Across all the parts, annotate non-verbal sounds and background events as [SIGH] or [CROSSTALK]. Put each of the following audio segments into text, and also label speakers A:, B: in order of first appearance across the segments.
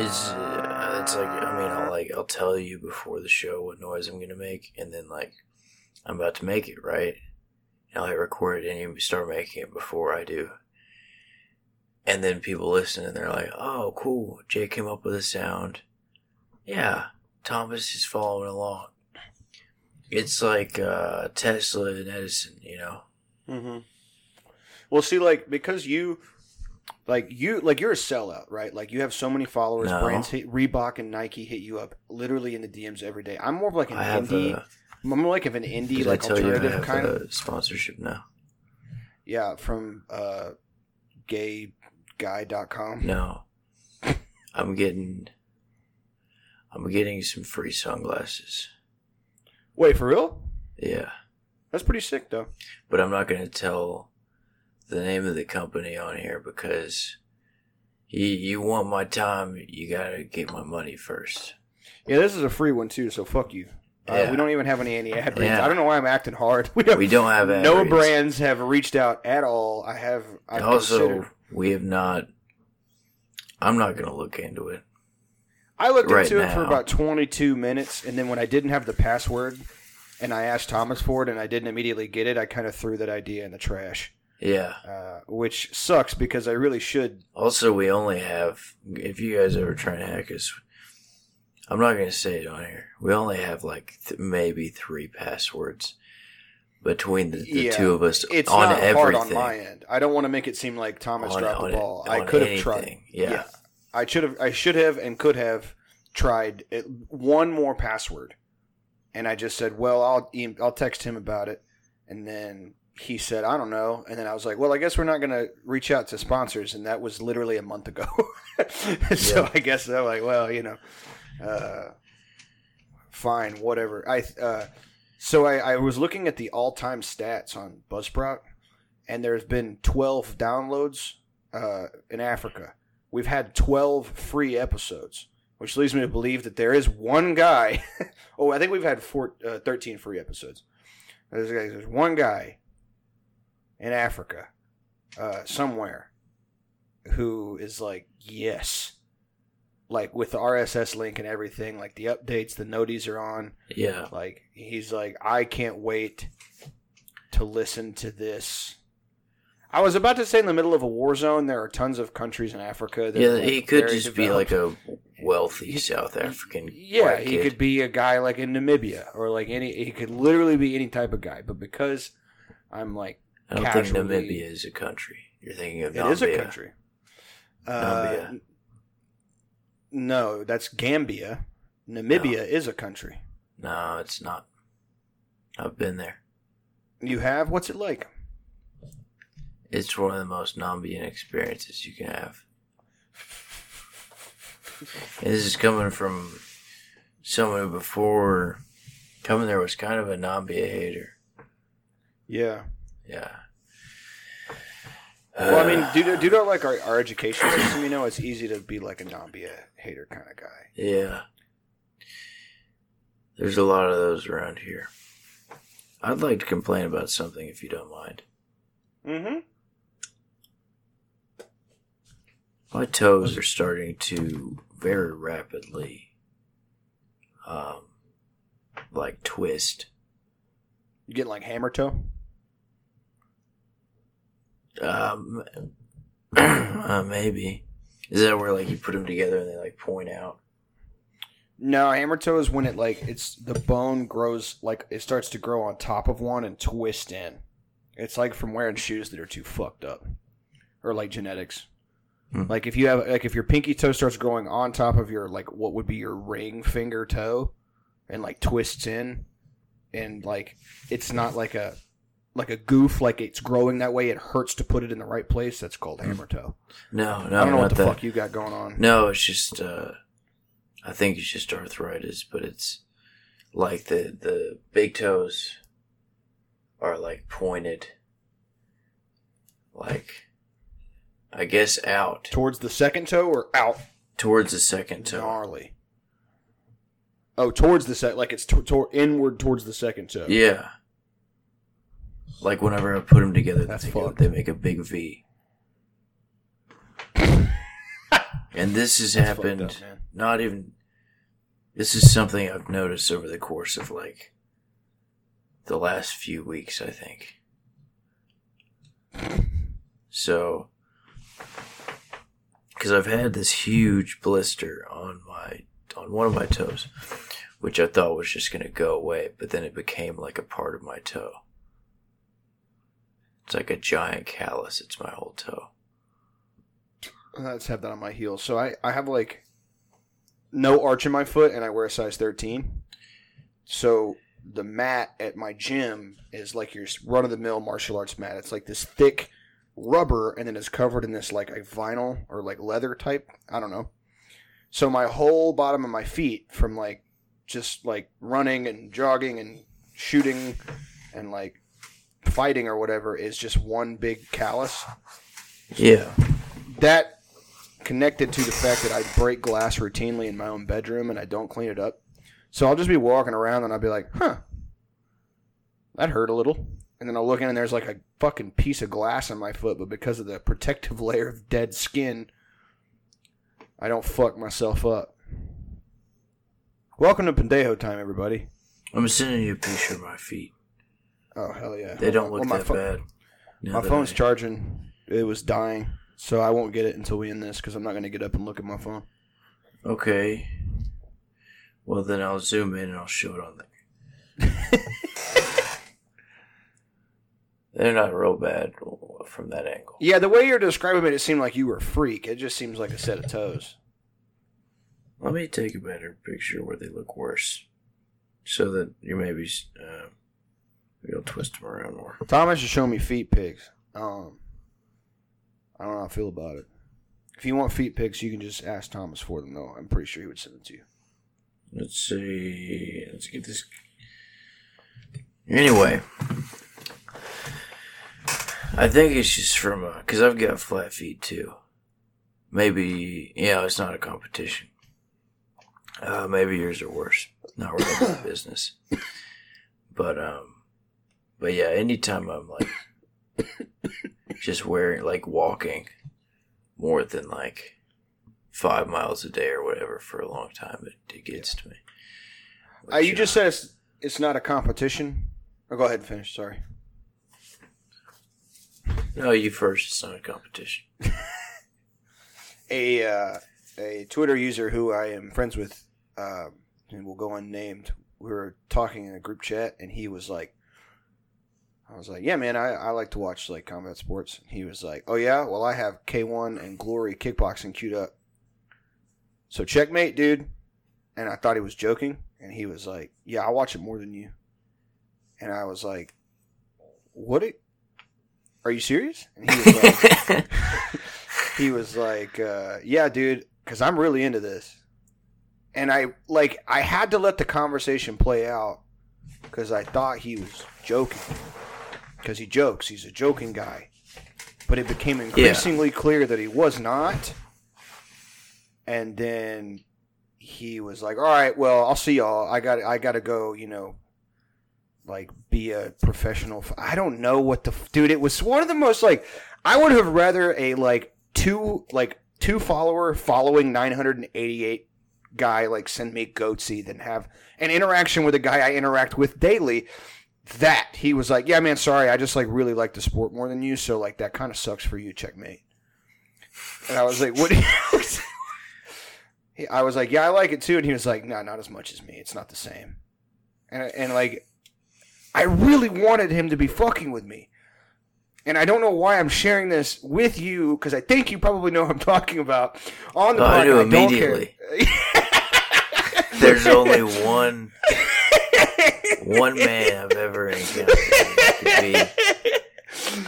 A: It's uh, it's like I mean I'll like I'll tell you before the show what noise I'm gonna make, and then like I'm about to make it right, and I'll hit record it, and you start making it before I do, and then people listen and they're like, "Oh, cool, Jay came up with a sound." Yeah, Thomas is following along. It's like uh, Tesla and Edison, you know.
B: Mm-hmm. Well, see, like because you, like you, like you're a sellout, right? Like you have so many followers.
A: No.
B: Brands hit Reebok and Nike hit you up literally in the DMs every day. I'm more of like an
A: I
B: indie.
A: a.
B: I'm more like of an indie,
A: Did I
B: like
A: tell you I
B: alternative
A: have
B: kind of.
A: sponsorship now?
B: Yeah, from uh, gayguy.com.
A: No. I'm getting I'm getting some free sunglasses.
B: Wait, for real?
A: Yeah.
B: That's pretty sick, though.
A: But I'm not gonna tell the name of the company on here because you you want my time, you gotta get my money first.
B: Yeah, this is a free one too, so fuck you. Uh,
A: Yeah.
B: we don't even have any any ad reads.
A: Yeah.
B: I don't know why I'm acting hard. [LAUGHS] We, don't,
A: We don't have ad
B: no
A: reads.
B: brands have reached out at all. I have. I've
A: also
B: considered-
A: we have not I'm not gonna look into it.
B: I looked
A: right
B: into it for about 22 minutes, and then when I didn't have the password, and I asked Thomas for it, and I didn't immediately get it, I kind of threw that idea in the trash,
A: Yeah.
B: uh, which sucks because I really should.
A: Also, we only have. If you guys ever try to hack us, I'm not gonna say it on here. We only have like th- maybe three passwords between the, the
B: Yeah,
A: two of us
B: It's
A: on
B: not
A: everything.
B: hard on my end. I don't want to make it seem like Thomas
A: On-
B: dropped
A: on
B: the ball. I could have tried.
A: anything, yeah.
B: I should have. I should have and could have tried it, one more password, and I just said, "Well, I'll I'll text him about it," and then he said, "I don't know," and then I was like, "Well, I guess we're not going to reach out to sponsors," and that was literally a month ago. [LAUGHS] so
A: Yeah.
B: I guess I'm like, well, you know, uh, fine, whatever. I uh, so I, I was looking at the all-time stats on Buzzsprout, and there's been 12 downloads uh, in Africa. We've had 12 free episodes, which leads me to believe that there is one guy. [LAUGHS] oh, I think we've had four, uh, 13 free episodes. There's, there's one guy in Africa, uh, somewhere, who is like, yes. Like with the RSS link and everything, like the updates, the noties are on.
A: Yeah,
B: Like he's like, I can't wait to listen to this. I was about to say in the middle of a war zone, there are tons of countries in Africa. That
A: yeah.
B: like,
A: he could just be like a wealthy South African.
B: yeah. He
A: kid.
B: could be a guy like in Namibia or like any. He could literally be any type of guy. But because I'm like,
A: I don't
B: casually-
A: think Namibia is a country. You're thinking of
B: it is a
A: Nambia.
B: country. Uh, no, that's Gambia. Namibia is a country.
A: No, it's not. I've been there.
B: You have what's it like?
A: It's one of the most Nambian experiences you can have. And this is coming from someone who before coming there was kind of a Nambia hater.
B: Yeah.
A: Yeah.
B: Well, I mean, due to, due to like our, our education system, you know, it's easy to be like a Nambia hater kind of guy.
A: yeah. There's a lot of those around here. I'd like to complain about something if you don't mind.
B: Mm-hmm.
A: My toes are starting to very rapidly, um, like twist.
B: You getting like hammer toe?
A: Um, [CLEARS THROAT] uh, maybe. Is that where like you put them together and they like point out?
B: No, hammer toe is when it like it's the bone grows like it starts to grow on top of one and twist in. It's like from wearing shoes that are too fucked up, or like genetics.
A: Hmm.
B: Like if you have like if your pinky toe starts growing on top of your like what would be your ring finger toe, and like twists in, and like it's not like a like a goof like it's growing that way. It hurts to put it in the right place. That's called hammer toe.
A: No, no,
B: I don't know what the
A: that.
B: fuck you got going on.
A: No, it's just. uh I think it's just arthritis, but it's like the the big toes are like pointed, like I guess out
B: Towards the second toe or out?
A: towards the second toe.
B: Gnarly. Oh, towards the set, like it's to- to- inward towards the second toe.
A: Yeah, Like whenever I put them together,
B: That's
A: they,
B: fucked.
A: they make a big V. [LAUGHS] and this has
B: That's
A: happened.
B: up,
A: not even. This is something I've noticed over the course of like the last few weeks. I think. So, because I've had this huge blister on my on one of my toes, which I thought was just going to go away, but then it became like a part of my toe. It's like a giant callus. It's my whole toe.
B: Just have that on my heel. So I, I have like no arch in my foot and I wear a size 13. So the mat at my gym is like your run of the mill martial arts mat. It's like this thick rubber and then it's covered in this like a vinyl or like leather type. I don't know. So my whole bottom of my feet from like just like running and jogging and shooting and like fighting or whatever is just one big callus
A: Yeah.
B: that connected to the fact that I break glass routinely in my own bedroom and I don't clean it up. So I'll just be walking around and I'll be like, huh, that hurt a little. And then I'll look in and there's like a fucking piece of glass on my foot, but because of the protective [LAUGHS] layer of dead skin, I don't fuck myself up. Welcome to Pendejo time, everybody.
A: I'm sending you a picture of my feet.
B: Oh hell yeah!
A: They don't look
B: Well,
A: that
B: pho-
A: bad. now
B: My phone's charging. It was dying, so I won't get it until we end this because I'm not going to get up and look at my phone.
A: Okay. Well, then I'll zoom in and I'll show it on there. They're not real bad from that angle.
B: Yeah, the way you're describing it, it seemed like you were a freak. It just seems like a set of toes.
A: Let me take a better picture where they look worse, so that you maybe uh, maybe I'll twist them around more.
B: Thomas should show me feet pics. Um, I don't know how I feel about it. If you want feet pics, you can just ask Thomas for them, though. I'm pretty sure he would send it to you.
A: Let's see. Let's get this. Anyway, I think it's just from because I've got flat feet too. Maybe yeah, it's not a competition. Uh, maybe yours are worse. Not really my business. But um, but yeah, anytime I'm like just wearing like walking more than like five miles a day or whatever for a long time, it, it gets to me.
B: Uh, you
A: Which,
B: just said it's, it's not a competition. Oh, go ahead and finish. Sorry.
A: No, you first. It's not a competition. [LAUGHS]
B: A uh, a Twitter user who I am friends with, uh, and will go unnamed. We were talking in a group chat, and he was like, "I was like, yeah, man, I, I like to watch like combat sports." And he was like, "Oh yeah, well I have K1 and Glory kickboxing queued up." So checkmate, dude. And I thought he was joking, and he was like, "Yeah, I watch it more than you." And I was like, "What? It, are you serious?" And he was like. [LAUGHS] he was like, uh, "Yeah, dude, because I'm really into this." And I like I had to let the conversation play out because I thought he was joking because he jokes. He's a joking guy, but it became increasingly clear that he was not. And then he was like, "All right, well, I'll see y'all. I got I got to go. You know." Like be a professional. f- I don't know what the f- dude. It was one of the most like I would have rather a like two like two follower following 988 guy like send me goatse than have an interaction with a guy I interact with daily. That he was like, yeah, man, sorry, I just like really like the sport more than you, so like that kind of sucks for you, checkmate. And I was like, what? [LAUGHS] [LAUGHS] I was like, yeah, I like it too, and he was like, no, not as much as me. It's not the same. And and like, I really wanted him to be fucking with me and I don't know why I'm sharing this with you because I think you probably know what I'm talking about on the
A: Oh, I
B: podcast.
A: do
B: don't
A: immediately.
B: care.
A: There's only one [LAUGHS] one man I've ever encountered. It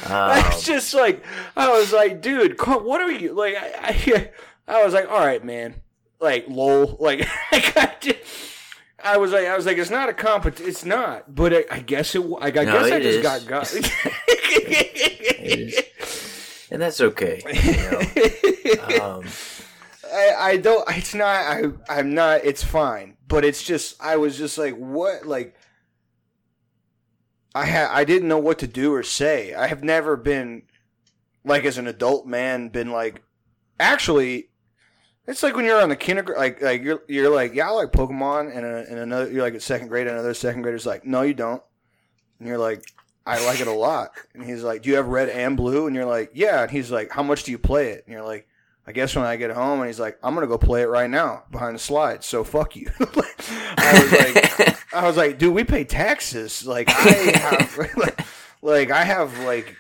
B: I
A: Um,
B: was just like, I was like, dude, what are you like? I, I, I was like, all right, man, like, lol, [LAUGHS] like, I, just, I was like, I was like, it's not a competition, it's not, but I, I guess it. I, I guess I just
A: is.
B: got got. [LAUGHS]
A: It and that's okay. You know? [LAUGHS] um,
B: I, I don't. It's not. I. I'm not. It's fine. But it's just. I was just like, what? Like. I ha- I didn't know what to do or say. I have never been like as an adult man been like actually it's like when you're on the kindergarten like like you're you're like yeah I like Pokemon and a, and another you're like at second grade and another second grader's like no you don't and you're like I like it a lot and he's like do you have red and blue and you're like yeah and he's like how much do you play it and you're like I guess when I get home and he's like I'm gonna go play it right now behind the slide so fuck you [LAUGHS] I was like [LAUGHS] I was like, dude, we pay taxes. Like I have, [LAUGHS] like, like I have, like,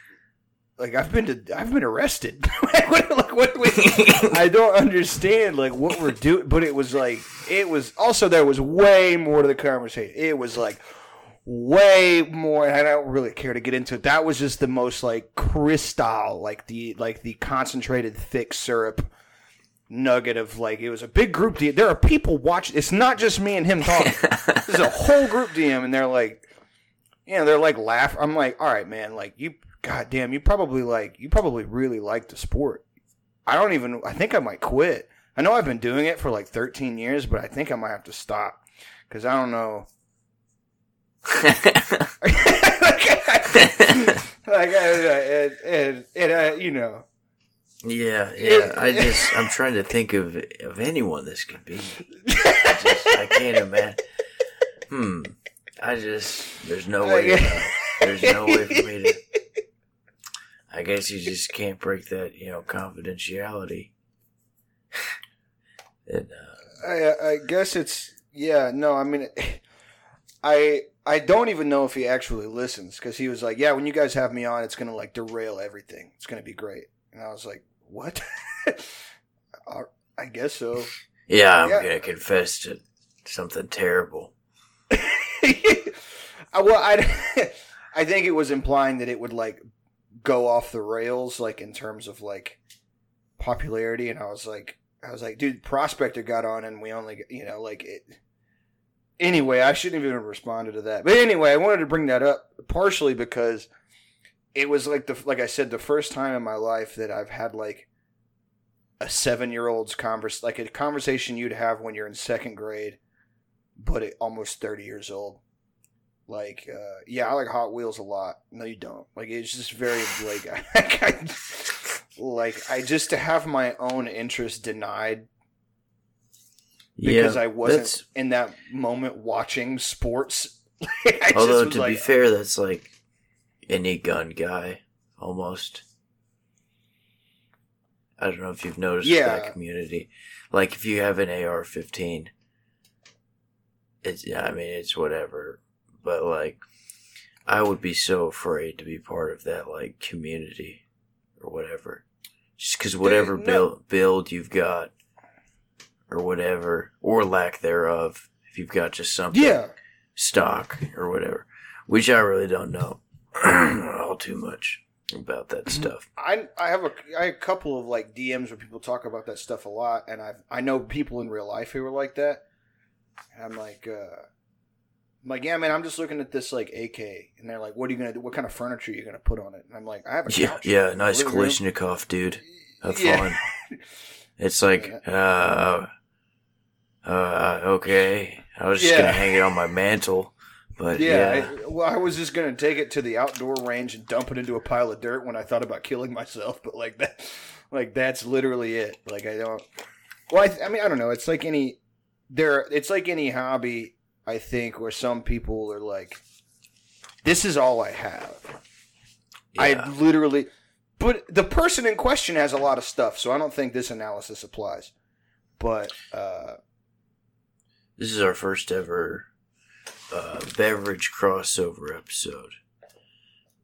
B: like I've been to, I've been arrested. like, what, what, I don't understand, like, what we're doing. But it was like, it was also there was way more to the conversation. It was like way more. I don't really care to get into it. That was just the most like crystal, like the like the concentrated thick syrup nugget of like it was a big group DM. There are people watching. It's not just me and him talking. [LAUGHS] There's a whole group DM, and they're like, you know, they're like laugh. I'm like, all right, man, like you, goddamn, you probably like you probably really like the sport. I don't even. I think I might quit. I know I've been doing it for like 13 years, but I think I might have to stop because I don't know. Like, [LAUGHS] and, and, and uh, you know,
A: yeah, yeah. I [LAUGHS] just I'm trying to think of of anyone this could be. I, just, I can't imagine. Hmm. I just there's no way. To, there's no way for me to. I guess you just can't break that you know confidentiality. [LAUGHS]
B: and, uh, I I guess it's yeah no I mean I I don't even know if he actually listens because he was like yeah when you guys have me on it's gonna like derail everything it's gonna be great and I was like what? [LAUGHS] I guess so.
A: Yeah, I'm yeah. gonna confess to something terrible. [LAUGHS]
B: well, I, [LAUGHS] I think it was implying that it would like go off the rails, like in terms of like popularity, and I was like, I was like, dude, Prospector got on, and we only, you know, like it. Anyway, I shouldn't have even responded to that, but anyway, I wanted to bring that up partially because it was like the like I said the first time in my life that I've had like a seven year old's converse like a conversation you'd have when you're in second grade, but almost thirty years old. Like, uh, yeah, I like Hot Wheels a lot. No, you don't. Like, it's just very like, [LAUGHS] like I just to have my own interest denied because yeah, I wasn't in that moment watching sports. [LAUGHS]
A: Although to like, be fair, that's like any gun guy almost. I don't know if you've noticed yeah. that community. Like if you have an AR-15, it's yeah, I mean it's whatever, but like I would be so afraid to be part of that like community or whatever, just because whatever no. build build you've got or whatever or lack thereof, if you've got just something
B: yeah.
A: stock or whatever, which I really don't know. [CLEARS THROAT] all too much about that mm-hmm. stuff.
B: I I have a I have a couple of like DMs where people talk about that stuff a lot, and I I know people in real life who are like that. And I'm like, uh, I'm like, yeah, man, I'm just looking at this like AK, and they're like, what are you gonna do? What kind of furniture are you gonna put on it? And I'm like, I have a
A: yeah, couch. yeah, nice Kalashnikov, dude. Have yeah. fun. [LAUGHS] it's like, uh, uh, okay. I was just yeah. gonna hang it on my mantle. But yeah,
B: yeah. I, well, I was just gonna take it to the outdoor range and dump it into a pile of dirt when I thought about killing myself. But like that, like that's literally it. Like I don't. Well, I, I mean, I don't know. It's like any there. It's like any hobby. I think where some people are like, "This is all I have." Yeah. I literally, but the person in question has a lot of stuff, so I don't think this analysis applies. But uh,
A: this is our first ever uh, beverage crossover episode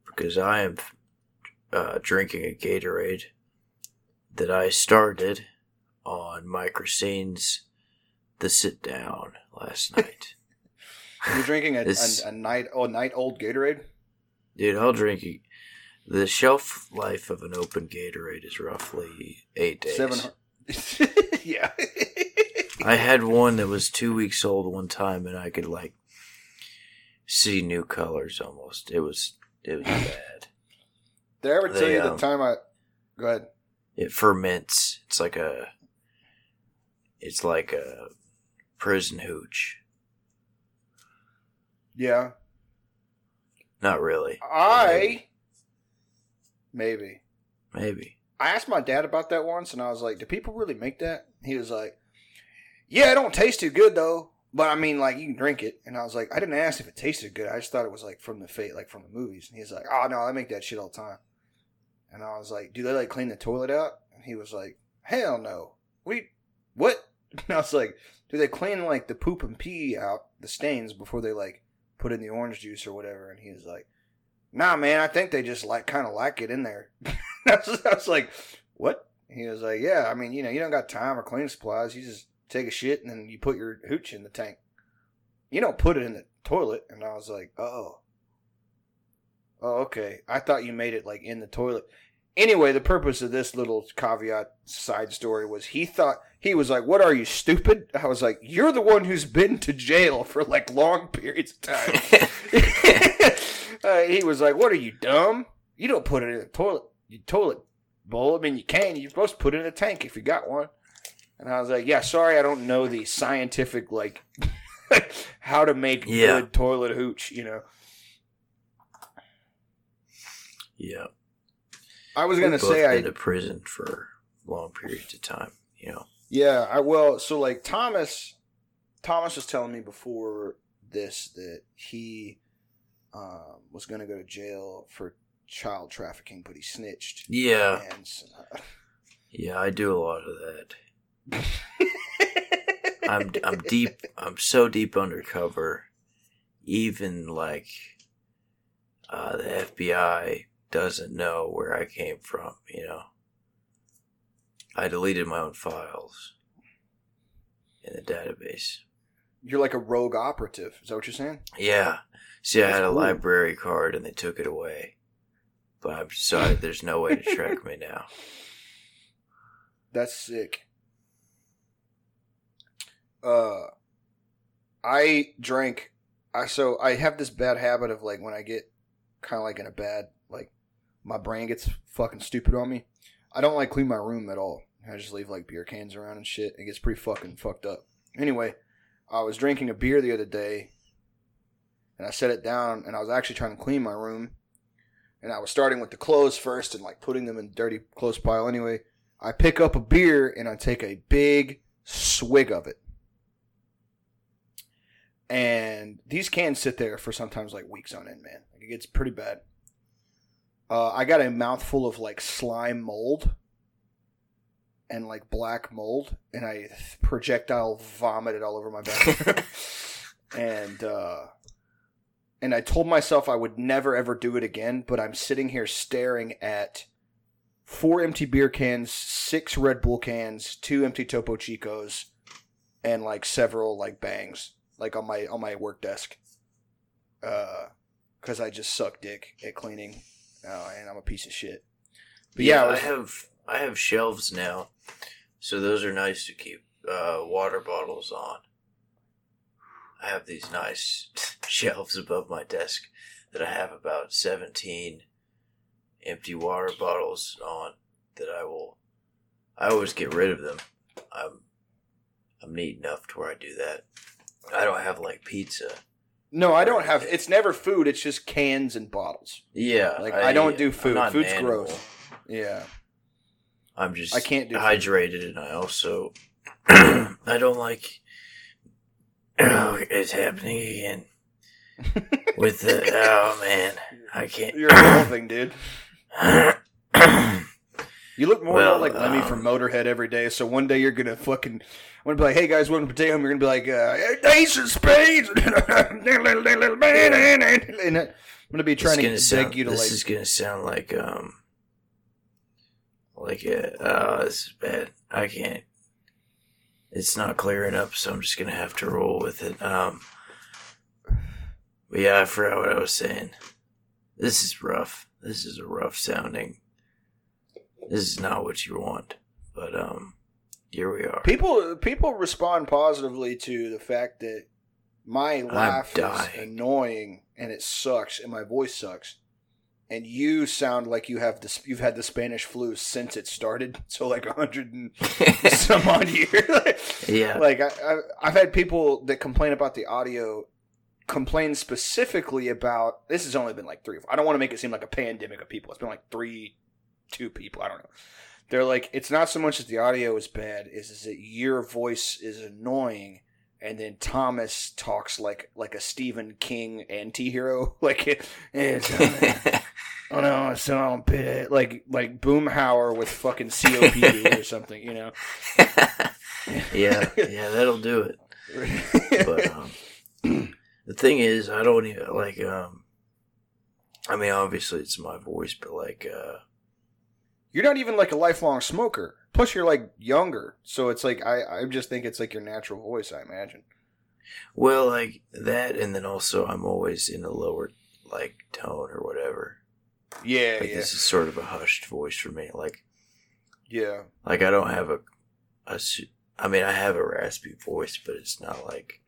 A: because I am uh, drinking a Gatorade that I started on Microscene's The Sit Down last [LAUGHS] night.
B: You're drinking a, a, a, night oh night old Gatorade,
A: dude. I'll drink it. The shelf life of an open Gatorade is roughly eight days. Seven. [LAUGHS]
B: yeah. [LAUGHS]
A: I had one that was two weeks old one time, and I could like see new colors almost. It was it was bad.
B: Did I ever they, tell you the um, time I go ahead?
A: It ferments. It's like a it's like a prison hooch.
B: Yeah.
A: Not really.
B: I maybe.
A: Maybe.
B: I asked my dad about that once, and I was like, "Do people really make that?" He was like, "Yeah, it don't taste too good though, but I mean, like you can drink it." And I was like, "I didn't ask if it tasted good. I just thought it was like from the fate, like from the movies." And he's like, "Oh no, I make that shit all the time." And I was like, "Do they like clean the toilet out?" And he was like, "Hell no. We what?" [LAUGHS] And I was like, "Do they clean like the poop and pee out, the stains before they like put in the orange juice or whatever?" And he was like, "Nah, man. I think they just like kind of like it in there." [LAUGHS] I, was, I was like, "What?" He was like, "Yeah. I mean, you know, you don't got time or cleaning supplies. You just take a shit and then you put your hooch in the tank. You don't put it in the toilet." And I was like, "Oh." Oh, okay. I thought you made it like in the toilet. Anyway, the purpose of this little caveat side story was he thought he was like, "What are you stupid?" I was like, "You're the one who's been to jail for like long periods of time." [LAUGHS] uh, he was like, "What are you dumb? You don't put it in the toilet, you toilet bowl. I mean, you can. You're supposed to put it in a tank if you got one." And I was like, "Yeah, sorry, I don't know the scientific like [LAUGHS] how to make
A: Yeah.
B: good toilet hooch." You know,
A: yeah.
B: I was gonna say I
A: been to prison for long periods of time. You know.
B: Yeah, I well, so like Thomas, Thomas was telling me before this that he um, was going to go to jail for child trafficking, but he snitched.
A: Yeah.
B: And s- [LAUGHS]
A: Yeah. I do a lot of that. I'm I'm deep. I'm so deep undercover. Even like uh, the FBI doesn't know where I came from. You know. I deleted my own files in the database.
B: You're like a rogue operative. Is that what you're saying?
A: Yeah. See, I
B: That's
A: had a
B: cool.
A: library card and they took it away. But I'm sorry, there's no way to track me now. [LAUGHS]
B: That's sick. Uh, I drank. I so I have this bad habit of like when I get kind of like in a bad like my brain gets fucking stupid on me. I don't like clean my room at all. I just leave like beer cans around and shit. It gets pretty fucking fucked up. Anyway, I was drinking a beer the other day, and I set it down, and I was actually trying to clean my room, and I was starting with the clothes first and like putting them in dirty clothes pile. Anyway, I pick up a beer and I take a big swig of it. And these cans sit there for sometimes like weeks on end, man. Like it gets pretty bad. Uh, I got a mouthful of like slime mold and like black mold, and I projectile vomited all over my bathroom. [LAUGHS] and uh, and I told myself I would never ever do it again. But I'm sitting here staring at four empty beer cans, six Red Bull cans, two empty Topo Chicos, and like several like bangs like on my on my work desk. Uh, because I just suck dick at cleaning, uh, and I'm a piece of shit. But yeah,
A: yeah,
B: I
A: I have I have shelves now, so those are nice to keep uh, water bottles on. I have these nice [LAUGHS] shelves above my desk that I have about seventeen empty water bottles on that I will. I always get rid of them. I'm I'm neat enough to where I do that. I don't have like pizza.
B: no, I don't have. It's never food. It's just cans and bottles.
A: Yeah,
B: Like, I don't do food.
A: an
B: Food's
A: animal.
B: gross. Yeah,
A: I'm just
B: I can't do food.
A: hydrated, and I also [CLEARS THROAT] I don't like. Oh, [CLEARS THROAT] it's happening again [LAUGHS] with the oh man, I can't.
B: you're evolving, dude. [CLEARS THROAT] You look more
A: Well,
B: like Lemmy
A: um,
B: from Motorhead every day. So one day you're gonna fucking. I'm gonna be like, "Hey guys, welcome to Potato." Home. You're gonna be like, uh, "Ace of Spades," [LAUGHS] and I'm gonna be trying to
A: gonna
B: beg
A: sound,
B: you to
A: this
B: like.
A: is gonna sound like um like a oh this is bad. I can't. It's not clearing up, so I'm just gonna have to roll with it. Um, but yeah, I forgot what I was saying. This is rough. This is a rough sounding. This is not what you want, but um, here we are.
B: People people respond positively to the fact that my laugh is annoying and it sucks and my voice sucks. And you sound like you have this. You've had the Spanish flu since it started, [LAUGHS] so like a hundred and [LAUGHS] some odd years. [LAUGHS]
A: yeah,
B: like I, I, I've had people that complain about the audio complain specifically about this has only been like three. I don't want to make it seem like a pandemic of people. It's been like three, two people. I don't know. They're like, it's not so much that the audio is bad, is is that your voice is annoying, and then Thomas talks like like a Stephen King anti-hero. [LAUGHS] like it, it's, [LAUGHS] oh no, so I'm bit like like Boomhauer with fucking COPD [LAUGHS] or something, you know.
A: yeah, yeah, that'll do it. But um, the thing is, I don't even like. Um, I mean, obviously it's my voice, but like, uh,
B: You're not even like a lifelong smoker. Plus, you're like younger, so it's like I I just think it's like your natural voice. I imagine.
A: well, like that, and then also I'm always in a lower like tone or whatever.
B: Yeah,
A: Like
B: yeah,
A: this is sort of a hushed voice for me. Like,
B: yeah.
A: like I don't have a, a I mean, I have a raspy voice, but it's not like.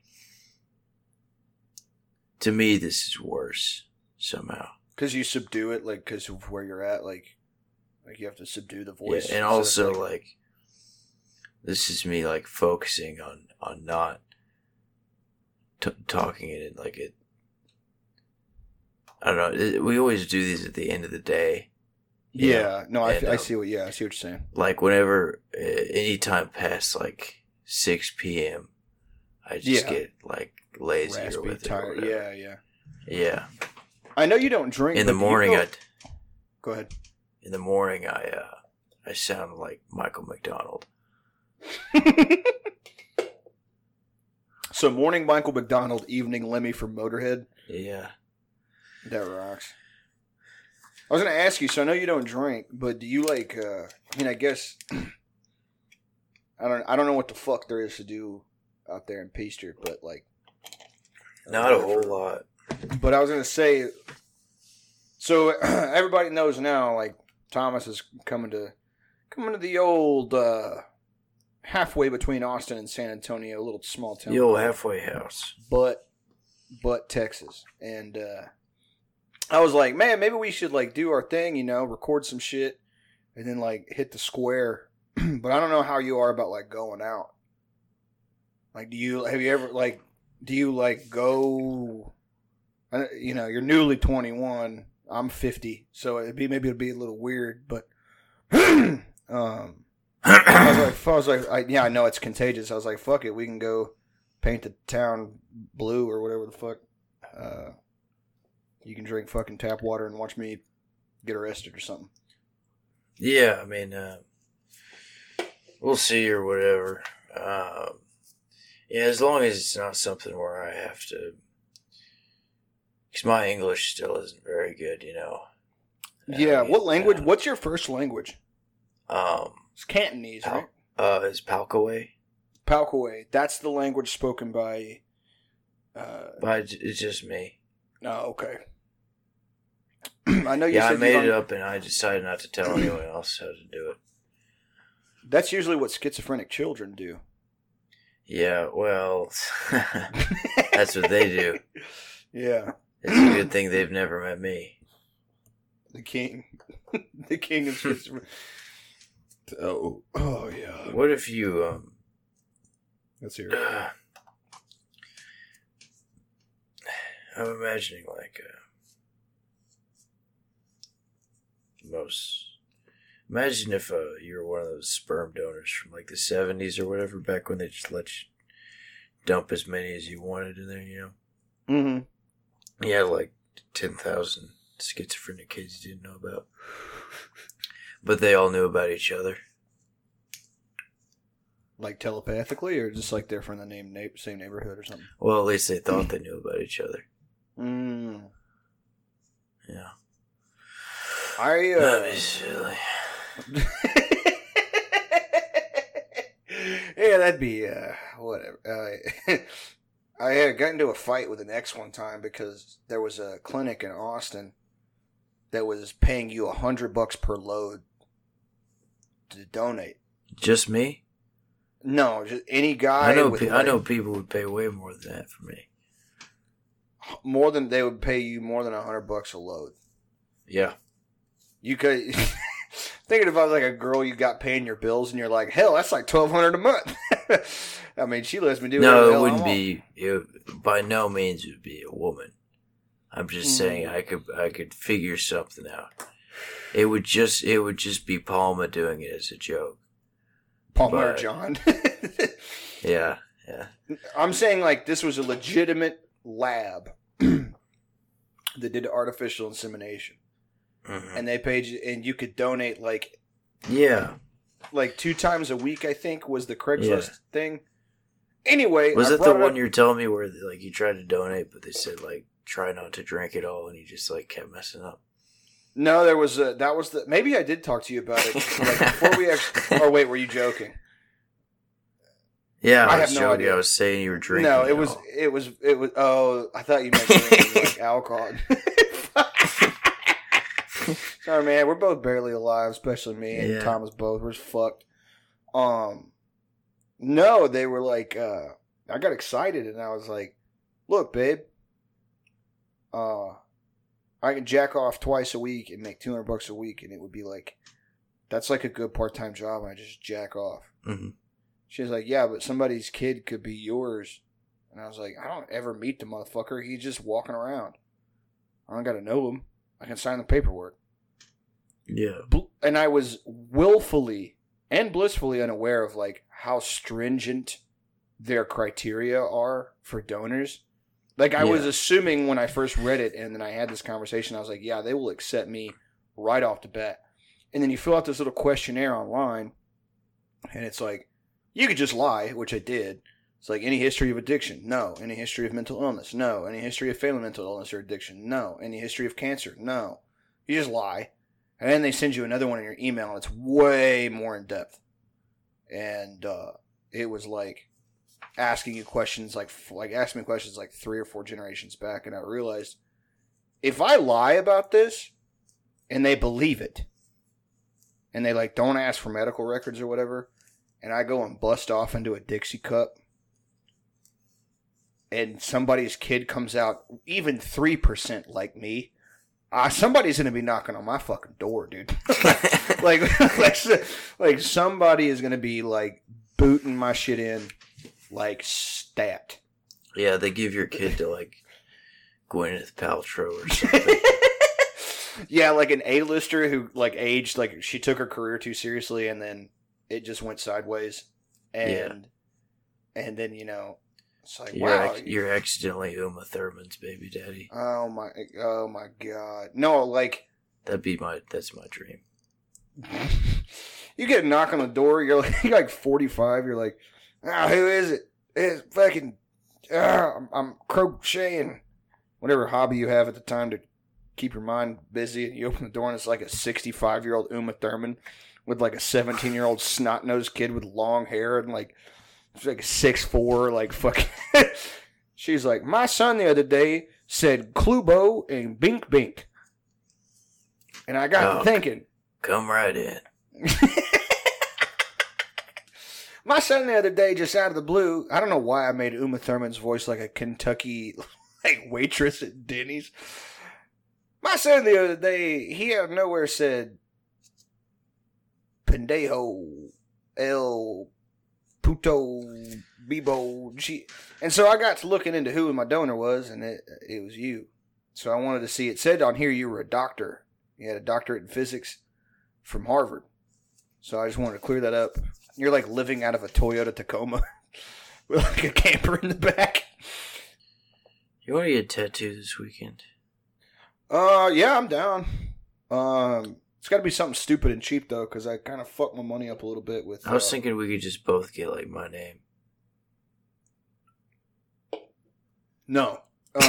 A: To me, this is worse somehow.
B: Because you subdue it, like because of where you're at, like like you have to subdue the
A: Yeah,
B: voice.
A: and also
B: like-
A: like, this is me like focusing on on not t- talking it like it. I don't know. It, we always do these at the end of the day. you know?
B: yeah, no, I,
A: And,
B: I
A: um,
B: see what. Yeah, I see what you're saying.
A: Like whenever uh, any time past like six p.m., I just
B: Yeah.
A: get like lazy
B: Raspy,
A: with it. or
B: tired.
A: whatever.
B: Yeah, yeah.
A: yeah.
B: I know you don't drink
A: In the
B: but do you
A: morning, I
B: go ahead.
A: In the morning I uh I sound like Michael McDonald. [LAUGHS]
B: So morning Michael McDonald, evening Lemmy from Motorhead.
A: Yeah.
B: That rocks. I was gonna ask you. So I know you don't drink, but do you like? uh I mean, I guess [CLEARS THROAT] I don't. I don't know what the fuck there is to do out there in Peaster, but like,
A: Not a whole lot.
B: But I was gonna say. So [CLEARS THROAT] everybody knows now, like Thomas is coming to coming to the old uh halfway between Austin and San Antonio, a little small town.
A: The old halfway house.
B: but but Texas. And uh I was like, man, maybe we should like do our thing, you know, record some shit and then like hit the square. [CLEARS THROAT] but I don't know how you are about like going out. Like do you have you ever like do you like go you know, you're newly 21. I'm 50. So it'd be maybe it'd be a little weird, but [CLEARS THROAT] um [CLEARS THROAT] I was like, I was like, I, yeah, I know it's contagious. I was like, fuck it, we can go paint the town blue or whatever the fuck. Uh, you can drink fucking tap water and watch me get arrested or something.
A: yeah, I mean, uh, we'll see or whatever. Um, yeah, as long as it's not something where I have to. Because my English still isn't very good, you know.
B: Yeah, what language? What's your first language?
A: Um,
B: It's Cantonese, right?
A: uh, is Palkaway?
B: Palkaway. That's the language spoken by. Uh,
A: But it's just me.
B: no, okay. [CLEARS THROAT] I know you
A: Yeah, I made it up and I decided not to tell [CLEARS THROAT] anyone else how to do it.
B: That's usually what schizophrenic children do.
A: Yeah, well, [LAUGHS] [LAUGHS] that's what they do.
B: Yeah,
A: It's a good thing they've never met me.
B: the king, [LAUGHS] the king of schizophrenia. [LAUGHS] oh, oh yeah.
A: What if you, um,
B: Let's hear it. [SIGHS]
A: I'm imagining like uh, most. Imagine if uh, you were one of those sperm donors from like the 70s or whatever, back when they just let you dump as many as you wanted in there, you know?
B: Mm-hmm.
A: You had like 10,000 schizophrenic kids you didn't know about. But they all knew about each other.
B: Like telepathically, or just like they're from the name, na- same neighborhood or something.
A: Well, at least they thought they knew about each other.
B: Mm.
A: Yeah.
B: I
A: That'd
B: uh,
A: be silly. [LAUGHS]
B: yeah, that'd be uh, whatever. Uh, [LAUGHS] I had got into a fight with an ex one time because there was a clinic in Austin that was paying you a hundred bucks per load to donate.
A: Just me?
B: No, just any guy.
A: I know.
B: with
A: Pe- I know people would pay way more than that for me.
B: more than they would pay you more than a hundred bucks a load.
A: Yeah.
B: You could. [LAUGHS] Thinking if I was like a girl you got paying your bills and you're like, hell, that's like twelve hundred a month. [LAUGHS] I mean, she lets me do
A: No, it wouldn't be. It, by no means would be a woman. I'm just
B: Mm.
A: saying I could I could figure something out. It would just it would just be Palma doing it as a joke.
B: Palmer
A: but-
B: John. [LAUGHS]
A: Yeah, yeah.
B: I'm saying like this was a legitimate lab [CLEARS THROAT] that did artificial insemination,
A: Mhm.
B: and they paid you, and you could donate like
A: Yeah.
B: like two times a week. I think was the Craigslist
A: Yeah.
B: thing. Anyway,
A: Was
B: I
A: it the
B: it
A: one
B: up-
A: you were telling me where like you tried to donate, but they said like try not to drink it all, and you just like kept messing up?
B: No, there was a, that was the maybe I did talk to you about it [LAUGHS] like before we actually. Or wait, were you joking?
A: Yeah,
B: I
A: I,
B: have
A: was
B: no
A: joking.
B: idea.
A: I was saying you were drinking.
B: no, it
A: it
B: was
A: all.
B: it was it was. Oh, I thought you meant [LAUGHS] like alcohol. Sorry, man. We're both barely alive, especially me and
A: Yeah.
B: Thomas. Both we're just fucked. Um, no, they were like, uh, I got excited and I was like, "Look, babe, uh, I can jack off twice a week and make two hundred bucks a week, and it would be like, that's like a good part time job. And I just jack off."
A: Mhm.
B: She was like, "Yeah, but somebody's kid could be yours," and I was like, "I don't ever meet the motherfucker. He's just walking around. I don't got to know him. I can sign the paperwork."
A: Yeah.
B: And I was willfully and blissfully unaware of like how stringent their criteria are for donors. Like I was assuming when I first read it, and then I had this conversation, I was like, "Yeah, they will accept me right off the bat." And then you fill out this little questionnaire online, and it's like, you could just lie, which I did. It's like any history of addiction? No. Any history of mental illness? No. Any history of failing mental illness or addiction? No. Any history of cancer? No. You just lie. And then they send you another one in your email, and it's way more in depth. And uh, it was like asking you questions, like like asking me questions like three or four generations back, and I realized if I lie about this, and they believe it, and they like don't ask for medical records or whatever, and I go and bust off into a Dixie cup, and somebody's kid comes out even three percent like me, uh, somebody's gonna be knocking on my fucking door, dude. [LAUGHS] [LAUGHS] like, like, like somebody is gonna be like booting my shit in, like stat.
A: Yeah, they give your kid to like Gwyneth Paltrow or [LAUGHS] something.
B: yeah, like an A-lister who like aged like she took her career too seriously, and then it just went sideways, and and then you know it's like
A: You're,
B: wow,
A: ac- you're accidentally Uma Thurman's baby daddy.
B: oh my, oh my god, no, like
A: That'd be my. That's my dream. [LAUGHS]
B: you get a knock on the door, you're like [LAUGHS] you're like 45, you're like, ah, who is it? It's fucking, ah, I'm, I'm crocheting, whatever hobby you have at the time to keep your mind busy. And you open the door and it's like a 65 year old Uma Thurman with like a 17 year old snot nosed kid with long hair and like, she's like six four, like fucking. [LAUGHS] She's like, my son the other day said Clubo and Bink Bink. And I got
A: Oh.
B: thinking,
A: Come right in. [LAUGHS]
B: My son the other day, just out of the blue, I don't know why I made Uma Thurman's voice like a Kentucky [LAUGHS] like waitress at Denny's. My son the other day, he out of nowhere said, "Pendejo, el puto bibo." She, and so I got to looking into who my donor was, and it it was you. So I wanted to see. It said on here you were a doctor. You had a doctorate in physics from Harvard. So I just wanted to clear that up. You're like living out of a Toyota Tacoma [LAUGHS] with like a camper in the back.
A: You want to get a tattoo this weekend?
B: Uh, yeah, I'm down. Um, it's got to be something stupid and cheap though, because I kind of fucked my money up a little bit with.
A: I was
B: uh,
A: thinking we could just both get like my name.
B: no. [LAUGHS]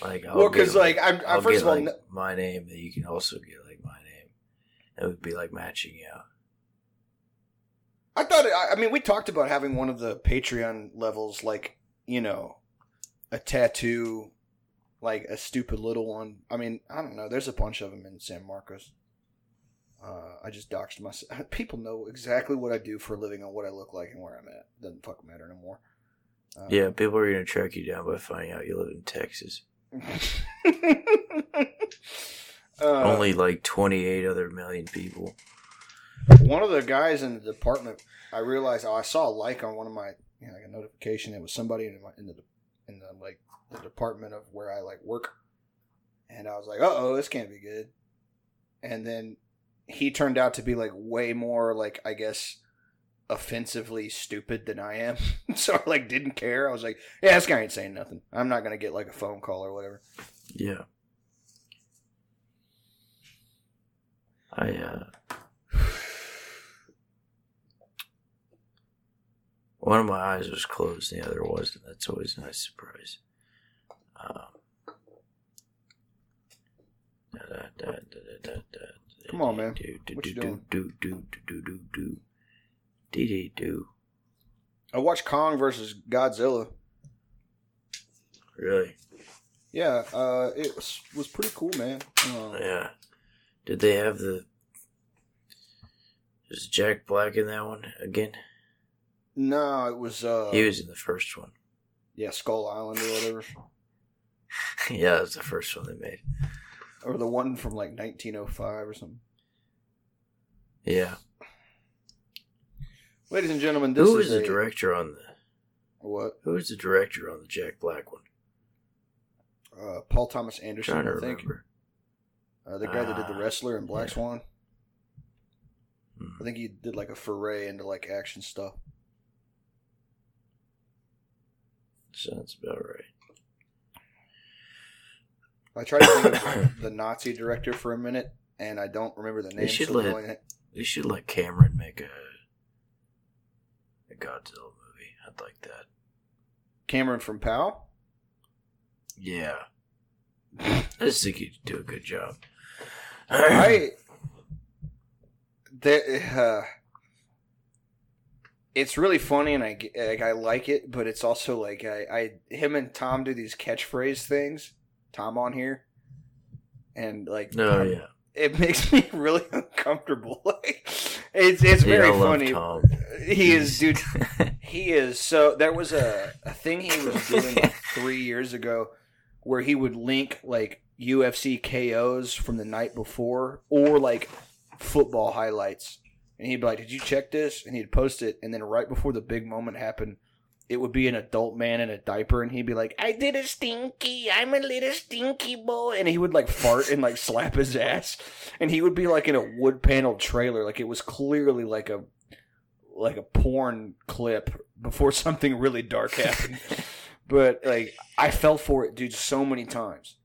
B: Uh,
A: Like, I'll
B: well, because like I'm, I
A: I'll
B: first
A: get,
B: of all,
A: like,
B: no-
A: my name, and you can also get like my name. That would be like matching out.
B: I thought. I, I mean, we talked about having one of the Patreon levels, like you know, a tattoo, like a stupid little one. I mean, I don't know. There's a bunch of them in San Marcos. Uh, I just doxed myself. [LAUGHS] People know exactly what I do for a living and what I look like and where I'm at. Doesn't fucking matter anymore. Uh,
A: Yeah, people are gonna track you down by finding out you live in Texas. [LAUGHS]
B: Uh,
A: Only like 28 other million people.
B: one of the guys in the department, I realized oh, I saw a like on one of my, you know, like a notification. It was somebody in, my, in the in the like the department of where I like work, and I was like, uh oh, this can't be good. And then he turned out to be like way more like I guess offensively stupid than I am. [LAUGHS] so I like didn't care. I was like, yeah, this guy ain't saying nothing. I'm not gonna get like a phone call or whatever.
A: Yeah. I, uh. [SIGHS] One of my eyes was closed, the other wasn't. That's always a nice surprise. Um,
B: Come on, man. What you doing?
A: Do, do, do, do, do, do. Do.
B: I watched Kong versus Godzilla.
A: Really?
B: Yeah, uh, it was was pretty cool, man. Uh,
A: Yeah. Did they have the. Is Jack Black in that one again?
B: no, it was uh,
A: He was in the first one.
B: yeah, Skull Island or whatever, [LAUGHS]
A: yeah, that was the first one they made.
B: or the one from like 1905 or something.
A: Yeah.
B: Ladies and gentlemen, this
A: Who
B: is
A: was the
B: a-
A: director on the?
B: What?
A: Who is the director on the Jack Black one?
B: Uh, Paul Thomas Anderson, I think.
A: remember.
B: Uh, the guy that did
A: Ah,
B: the wrestler in Black
A: yeah.
B: Swan.
A: Hmm.
B: I think he did like a foray into like action stuff.
A: Sounds about right.
B: I tried to think of [COUGHS] the Nazi director for a minute, and I don't remember the name.
A: They should
B: so
A: let- We should let Cameron make a a Godzilla movie. I'd like that.
B: Cameron from POW.
A: Yeah. I just think he'd do a good job.
B: I [COUGHS] there, uh, it's really funny and I like I like it, but it's also like I, I him and Tom do these catchphrase things. Tom on here, and like
A: no,
B: Tom-
A: yeah.
B: it [LAUGHS] makes me really uncomfortable. [LAUGHS] Like it's it's very funny. He is, dude. [LAUGHS] He is so. There was a, a thing he was doing like three years ago, where he would link like UFC KOs from the night before, or like football highlights, and he'd be like, "Did you check this?" And he'd post it, and then right before the big moment happened, it would be an adult man in a diaper, and he'd be like, "I did a stinky. I'm a little stinky boy," and he would like fart and like slap his ass, and he would be like in a wood paneled trailer, like it was clearly like a like a porn clip before [LAUGHS] something really dark happened. but like I fell for it, dude, so many times.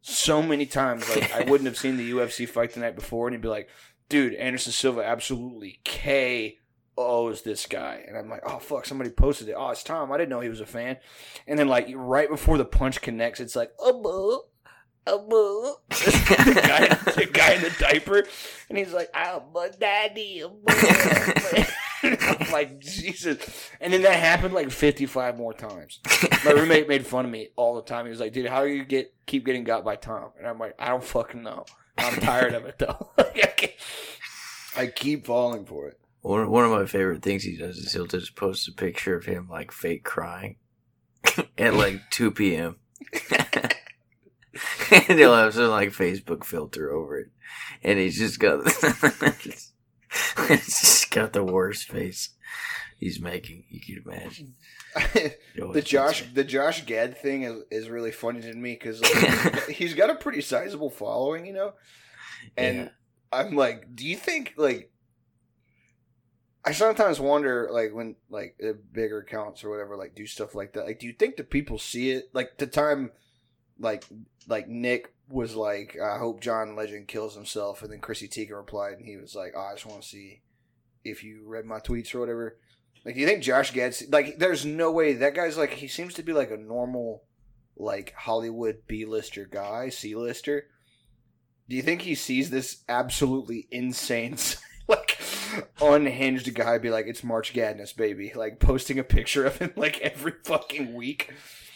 B: So many times. Like I wouldn't have seen the UFC fight the night before and he'd be like, dude, Anderson Silva absolutely K Oh, O's this guy. And I'm like, oh fuck, somebody posted it. Oh, it's Tom. I didn't know he was a fan. And then like right before the punch connects, it's like, oh boo. Oh, boo. the, guy, the guy in the diaper, and he's like, ah, "Oh, but daddy." Uh, oh, boo." [LAUGHS] I'm like, Jesus. And then that happened like 55 more times. My roommate made fun of me all the time. He was like, dude, how do you get keep getting got by Tom? And I'm like, I don't fucking know. I'm tired of it though. [LAUGHS] I keep falling for it.
A: One one of my favorite things he does is he'll just post a picture of him like fake crying [LAUGHS] at like [LAUGHS] two p.m. [LAUGHS] and he'll have some like Facebook filter over it, and he's just got it's just got the worst face he's making. You can imagine.
B: The Josh the Josh Gad thing is, is really funny to me because like, he's got a pretty sizable following, you know. And
A: Yeah.
B: I'm like, do you think like? I sometimes wonder, like when like bigger accounts or whatever, like do stuff like that. Like, do you think the people see it? Like the time, like like Nick was like, "I hope John Legend kills himself," and then Chrissy Teigen replied, and he was like, oh, "I just want to see if you read my tweets or whatever." Like, do you think Josh Gad's like? There's no way that guy's like. He seems to be like a normal, like Hollywood B-lister guy, C-lister. Do you think he sees this absolutely insane, [LAUGHS] unhinged guy be like, "It's March Gadness, baby," like posting a picture of him like every fucking week?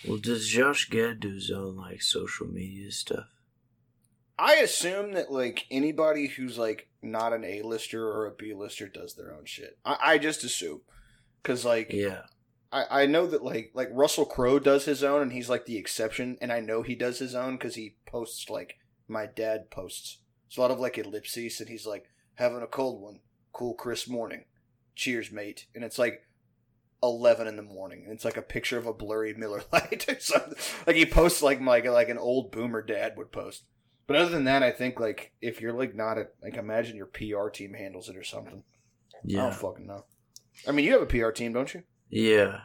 A: Well, does Josh Gad do his own like social media stuff?
B: I assume that like anybody who's like not an A-lister or a B-lister does their own shit. I, I just assume because like
A: Yeah,
B: I, I know that like like Russell Crowe does his own and he's like the exception and I know he does his own because he posts like my dad posts. It's a lot of like ellipses and he's like having a cold one, cool crisp morning, cheers mate, and it's like eleven in the morning and it's like a picture of a blurry Miller [LAUGHS] light or something. Like he posts like like like an old boomer dad would post. But other than that, I think like if you're like not a like imagine your PR team handles it or something.
A: yeah.
B: I don't fucking know. I mean, you have a PR team, don't you?
A: Yeah.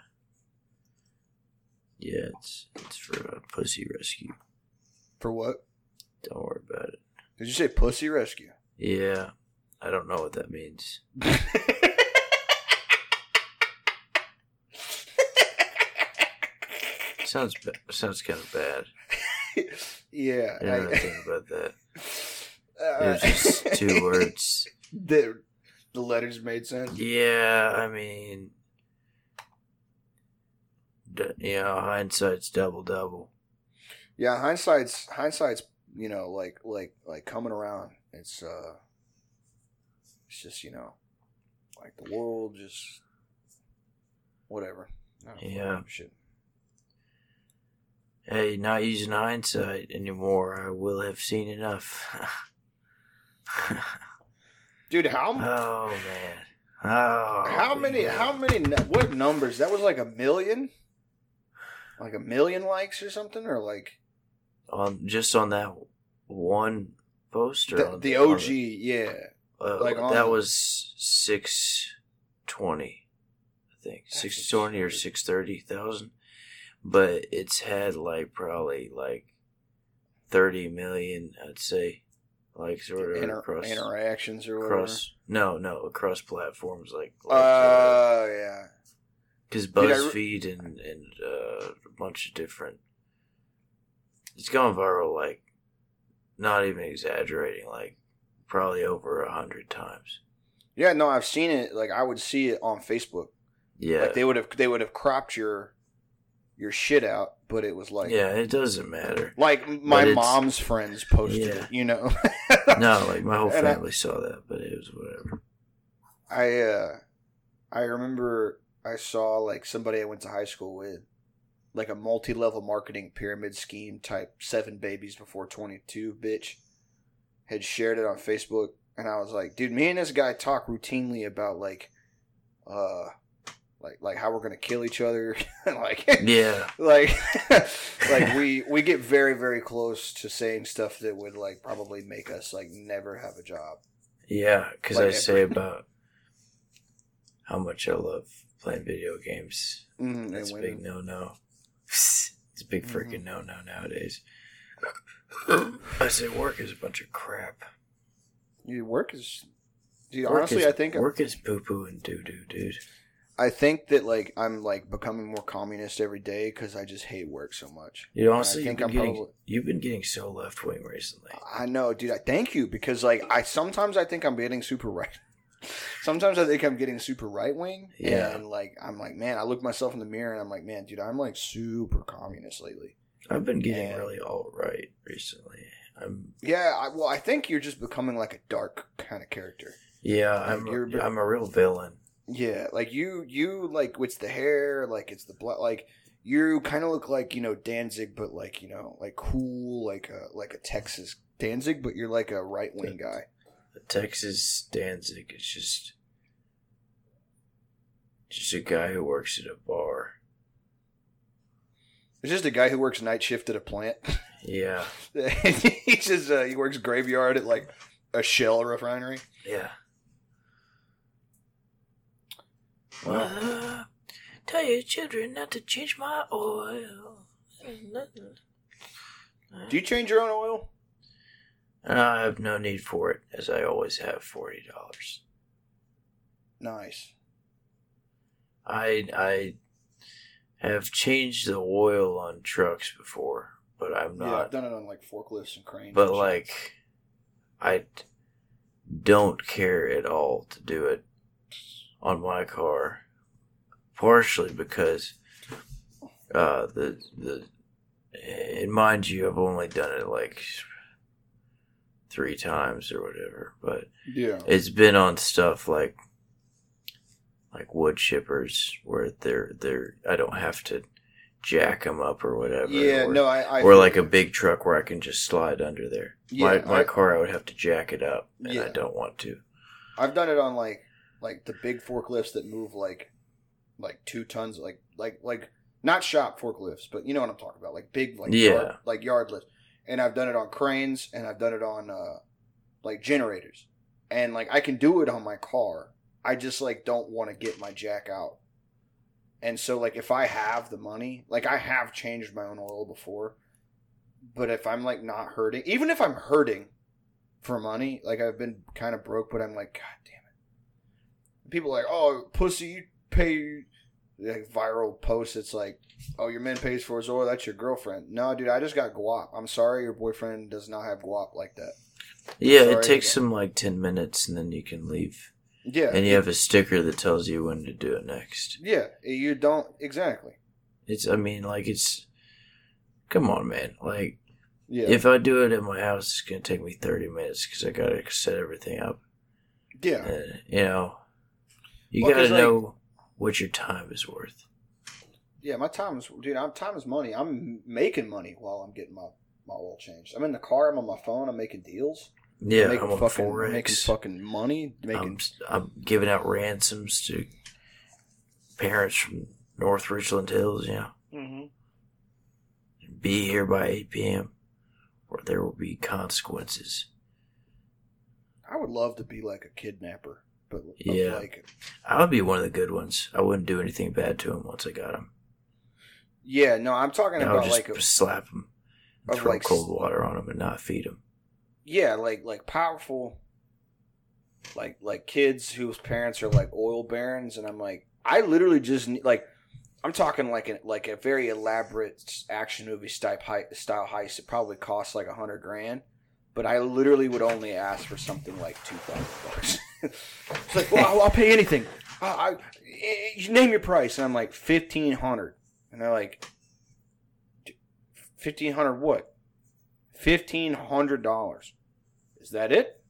A: Yeah, it's it's for a pussy rescue.
B: For what?
A: Don't worry about it.
B: Did you say pussy rescue?
A: Yeah. I don't know what that means. Sounds sounds kind of bad.
B: yeah.
A: I don't
B: I-
A: really think about that. [LAUGHS]
B: uh,
A: It was just two words. [LAUGHS]
B: the, the letters made sense.
A: Yeah, I mean, you know, hindsight's double double.
B: Yeah, hindsight's hindsight's you know like like like coming around. It's uh, it's just you know, like the world just whatever.
A: Yeah.
B: Shit.
A: Hey, not using hindsight anymore. I will have seen enough.
B: Dude, how [LAUGHS]
A: oh man. Oh.
B: how many
A: man.
B: how many what numbers? That was like a million. Like a million likes or something, or like
A: on just on that one poster.
B: the, the
A: on
B: OG, yeah.
A: Uh,
B: like
A: that was six twenty, I think six twenty or six thirty thousand. But it's had like probably like thirty million, I'd say, likes or whatever
B: Inter-
A: across
B: interactions or whatever.
A: across no no across platforms like like
B: Uh, yeah.
A: because
B: I re-
A: BuzzFeed and and uh, a bunch of different. It's gone viral like, not even exaggerating, like probably over a hundred times.
B: Yeah, no, I've seen it. Like I would see it on Facebook.
A: Yeah,
B: Like they would have they would have cropped your your shit out, but it was like
A: yeah, it doesn't matter.
B: like my mom's friends posted
A: Yeah.
B: it, you know. [LAUGHS]
A: No, like my whole
B: And I-
A: family saw that, but it was whatever.
B: I uh I remember I saw like somebody I went to high school with like a multi-level marketing pyramid scheme type seven babies before 22 bitch had shared it on Facebook and I was like dude me and this guy talk routinely about like uh like like how we're going to kill each other [LAUGHS] like
A: Yeah, [LAUGHS]
B: like [LAUGHS] like we we get very very close to saying stuff that would like probably make us like never have a job
A: yeah, because
B: Like
A: I say about how much I love playing video games.
B: mm,
A: That's a big no no. It's a big
B: Mhm.
A: freaking no no nowadays. I say work is a bunch of crap.
B: Your work is, dude.
A: Work
B: honestly,
A: is-
B: I think
A: work is poo poo and doo doo, dude.
B: I think that like I'm like becoming more communist every day because I just hate work so much.
A: Dude, honestly,
B: I
A: you've
B: think
A: been,
B: I'm
A: getting,
B: probably-
A: you've been getting so left wing recently.
B: I know, dude. I thank you because like I sometimes I think I'm getting super right. [LAUGHS] sometimes I think I'm getting super right wing.
A: Yeah.
B: And like I'm like, man, I look myself in the mirror and I'm like, man, dude, I'm like super communist lately.
A: I've been getting
B: Yeah.
A: really all right recently. I'm
B: Yeah. I, well, I think you're just becoming like a dark kind of character.
A: yeah,
B: Like,
A: I'm
B: you're a
A: I'm a real villain.
B: Yeah, like you, you like it's the hair, like it's the blood, like you kind of look like you know Danzig, but like you know, like cool, like a like a Texas Danzig, but you're like a right wing guy.
A: A Texas Danzig is just just a guy who works at a bar.
B: It's just a guy who works night shift at a plant.
A: Yeah, [LAUGHS]
B: he just uh, he works graveyard at like a shell refinery.
A: yeah. Well, uh, tell your children not to change my oil.
B: Do you change your own oil?
A: I have no need for it, as I always have forty dollars.
B: Nice.
A: I I have changed the oil on trucks before, but I'm not.
B: yeah, I've done it on like forklifts and cranes.
A: but
B: and
A: like, I don't care at all to do it on my car. Partially because uh, the the and mind you, I've only done it like three times or whatever, but
B: yeah,
A: it's been on stuff like like wood chippers where they're they're I don't have to jack them up or whatever.
B: Yeah,
A: or,
B: no, I, I
A: or like a big truck where I can just slide under there. my
B: Yeah,
A: my
B: I-
A: car I would have to jack it up, and I don't want to.
B: I've done it on like like the big forklifts that move like like two tons, like like like not shop forklifts, but you know what I'm talking about, like big like
A: Yeah.
B: yard, like yard lifts. And I've done it on cranes, and I've done it on uh like generators, and like I can do it on my car. I just like don't want to get my jack out. And so like if I have the money, like I have changed my own oil before, but if I'm like not hurting, even if I'm hurting for money, like I've been kind of broke, but I'm like, God damn it. People are like, oh, pussy, you pay like viral posts. It's like, oh, your man pays for his oil. That's your girlfriend. No, dude, I just got guap. I'm sorry, your boyfriend does not have guap like that.
A: Yeah,
B: Sorry,
A: it takes them like ten minutes, and then you can leave.
B: Yeah,
A: And you have a sticker that tells you when to do it next.
B: yeah, you don't exactly.
A: It's I mean like it's. Come on, man! Like
B: Yeah,
A: if I do it at my house, it's gonna take me thirty minutes because I gotta set everything up.
B: yeah,
A: Uh, you know, you
B: Well,
A: gotta
B: 'cause, like-
A: know what your time is worth.
B: yeah. My time is, dude. I'm time is money. I'm making money while I'm getting my my oil changed. I'm in the car. I'm on my phone. I'm making deals.
A: Yeah,
B: making
A: I'm on
B: fucking making fucking money. Making
A: I'm, I'm giving out ransoms to parents from North Richland Hills. You know,
B: Mhm.
A: be here by eight p.m. or there will be consequences.
B: I would love to be like a kidnapper, but
A: Yeah.
B: like
A: I would be one of the good ones. I wouldn't do anything bad to him once I got him.
B: yeah, no, I'm talking
A: I would
B: about
A: just
B: like a,
A: slap him, throw
B: like
A: cold water on him, and not feed him.
B: Yeah, like like powerful, like like kids whose parents are like oil barons, and I'm like, I literally just need like. I'm talking like a like a very elaborate action movie style heist. It probably costs like a hundred grand, but I literally would only ask for something like two thousand bucks. [LAUGHS] it's like, well, I'll, I'll pay anything. I, I, eh, name your price, and I'm like fifteen hundred, and they're like, fifteen hundred what? Fifteen hundred dollars. Is that it?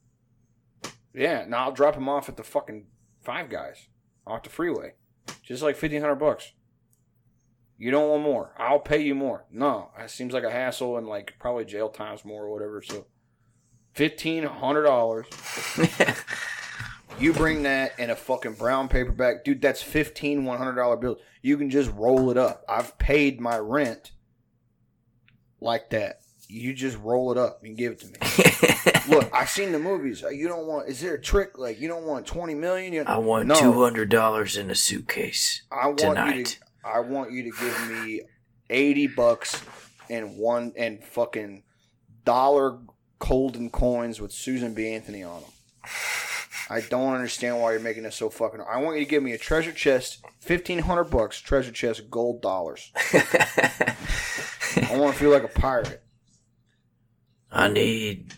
B: Yeah. Now I'll drop him off at the fucking Five Guys off the freeway, just like fifteen hundred bucks. You don't want more? I'll pay you more. No, it seems like a hassle and like probably jail times more or whatever. So fifteen hundred dollars. [LAUGHS] You bring that in a fucking brown paper bag, dude. That's fifteen one hundred dollar bills. You can just roll it up. I've paid my rent like that. You just roll it up and give it to me. [LAUGHS] Look, I've seen the movies. Uh, You don't want? Is there a trick? Like you don't want twenty million? You,
A: I want
B: No.
A: two hundred dollars in a suitcase
B: I want you
A: tonight.
B: to. I want you to give me eighty bucks and one and fucking dollar golden coins with Susan B. Anthony on them. I don't understand why you're making this so fucking. I want you to give me a treasure chest, fifteen hundred bucks, treasure chest, gold dollars. [LAUGHS] I want to feel like a pirate.
A: I need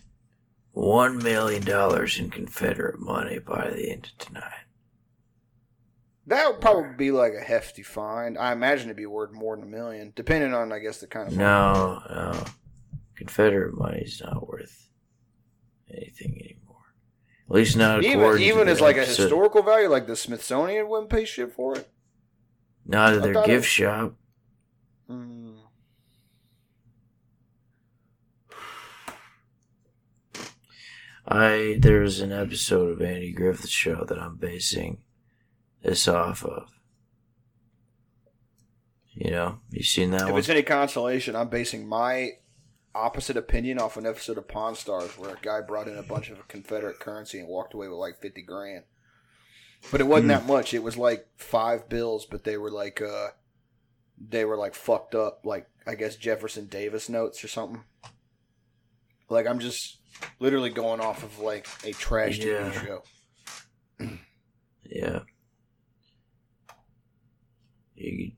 A: one million dollars in Confederate money by the end of tonight.
B: That would probably be like a hefty fine. I imagine it'd be worth more than a million, depending on, I guess, the kind of.
A: No, no. Confederate money's not worth anything anymore. At least not
B: Even even as like a historical value, like the Smithsonian wouldn't pay shit for it.
A: Not at
B: I
A: their gift shop.
B: Mm.
A: I there's an episode of Andy Griffith Show that I'm basing this off of. You know, you seen that one.
B: If
A: one?
B: it's any consolation, I'm basing my opposite opinion off an episode of Pawn Stars where a guy brought in a bunch of Confederate currency and walked away with like fifty grand. But it wasn't
A: Hmm.
B: that much. It was like five bills, but they were like uh they were like fucked up, like I guess Jefferson Davis notes or something. Like I'm just literally going off of like a trash
A: Yeah.
B: TV show.
A: Yeah. You,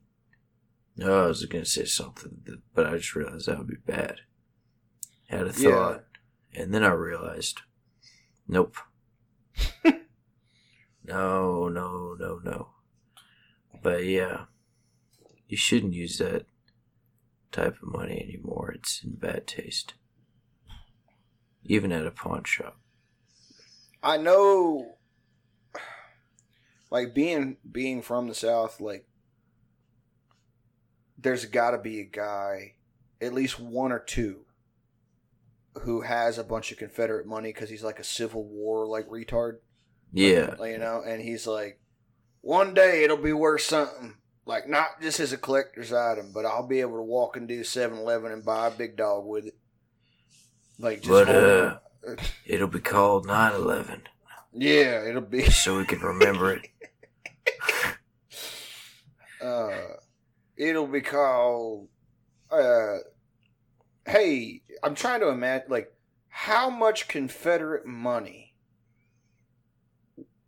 A: no, I was gonna say something, but I just realized that would be bad. Had a
B: Yeah.
A: thought, and then I realized, nope. [LAUGHS] no, no, no, no. But yeah, you shouldn't use that type of money anymore. It's in bad taste. Even at a pawn shop.
B: I know Like being being from the South, like there's got to be a guy, at least one or two, who has a bunch of Confederate money because he's like a Civil War like retard.
A: Yeah.
B: Like, you know, and he's like, one day it'll be worth something. Like, not just as a collector's item, but I'll be able to walk into do 7 Eleven and buy a big dog with it. Like, just.
A: But, uh. It'll be called 9 11
B: yeah, it'll be.
A: so we can remember it. [LAUGHS]
B: Uh, it'll be called. Uh, hey, I'm trying to imagine, like, how much Confederate money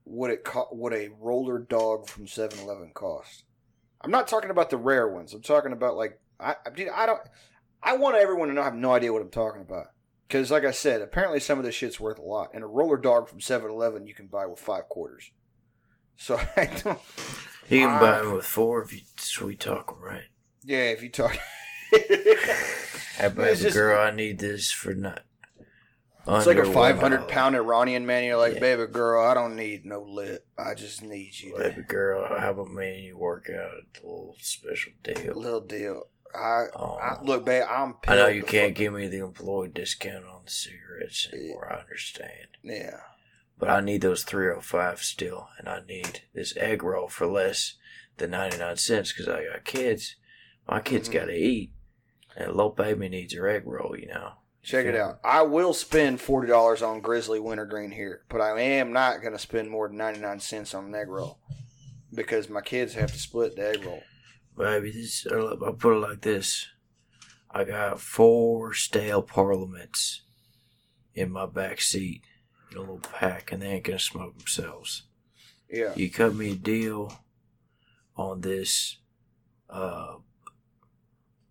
B: would it co- would a roller dog from 7-Eleven cost? I'm not talking about the rare ones. I'm talking about like I I, dude, I don't. I want everyone to know. I have no idea what I'm talking about. Because, like I said, apparently some of this shit's worth a lot. And a roller dog from 7 Eleven you can buy with five quarters. So [LAUGHS] I don't.
A: You can buy them with four if you sweet talk them right.
B: Yeah, if you talk. [LAUGHS]
A: Hey, baby
B: It's just-
A: girl, I need this for not.
B: It's like a five hundred
A: $1.
B: pound Iranian man. You're like,
A: Yeah.
B: baby girl, I don't need no lip. I just need you. To,
A: Baby girl, how about me? You work out a little special deal.
B: little deal. I,
A: Oh.
B: I look, babe. I'm.
A: I know you can't give me the employee discount on the cigarettes anymore. I understand.
B: Yeah.
A: But I need those 305 still, and I need this egg roll for less than 99 cents because I got kids. My kids
B: Mhm.
A: got to eat. And little baby needs her egg roll, you know.
B: Check it out. I will spend forty dollars on Grizzly Wintergreen here, but I am not going to spend more than ninety nine cents on an egg roll because my kids have to split the egg roll.
A: Baby, this, I'll put it like this I got four stale parliaments in my back seat in a little pack, and they ain't gonna smoke themselves.
B: Yeah.
A: You cut me a deal on this uh,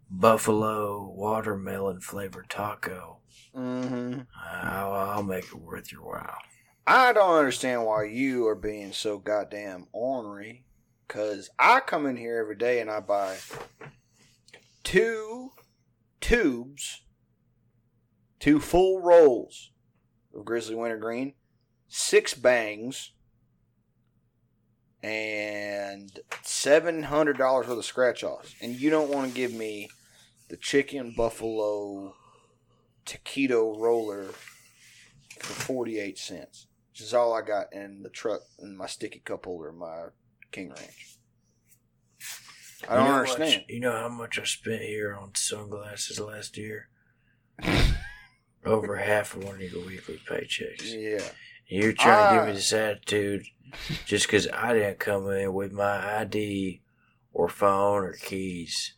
A: buffalo watermelon flavored taco.
B: Mm-hmm.
A: I'll, I'll make it worth your while.
B: I don't understand why you are being so goddamn ornery. Cause I come in here every day and I buy two tubes, two full rolls of Grizzly Wintergreen, six bangs, and seven hundred dollars worth of scratch offs. And you don't want to give me the chicken buffalo taquito roller for forty eight cents. Which is all I got in the truck in my sticky cup holder my King Ranch. I don't
A: You know
B: understand.
A: Much, you know how much I spent here on sunglasses last year? [LAUGHS] Over half of one of your weekly paychecks.
B: Yeah.
A: You're trying to give
B: Ah.
A: me this attitude just because I didn't come in with my ID or phone or keys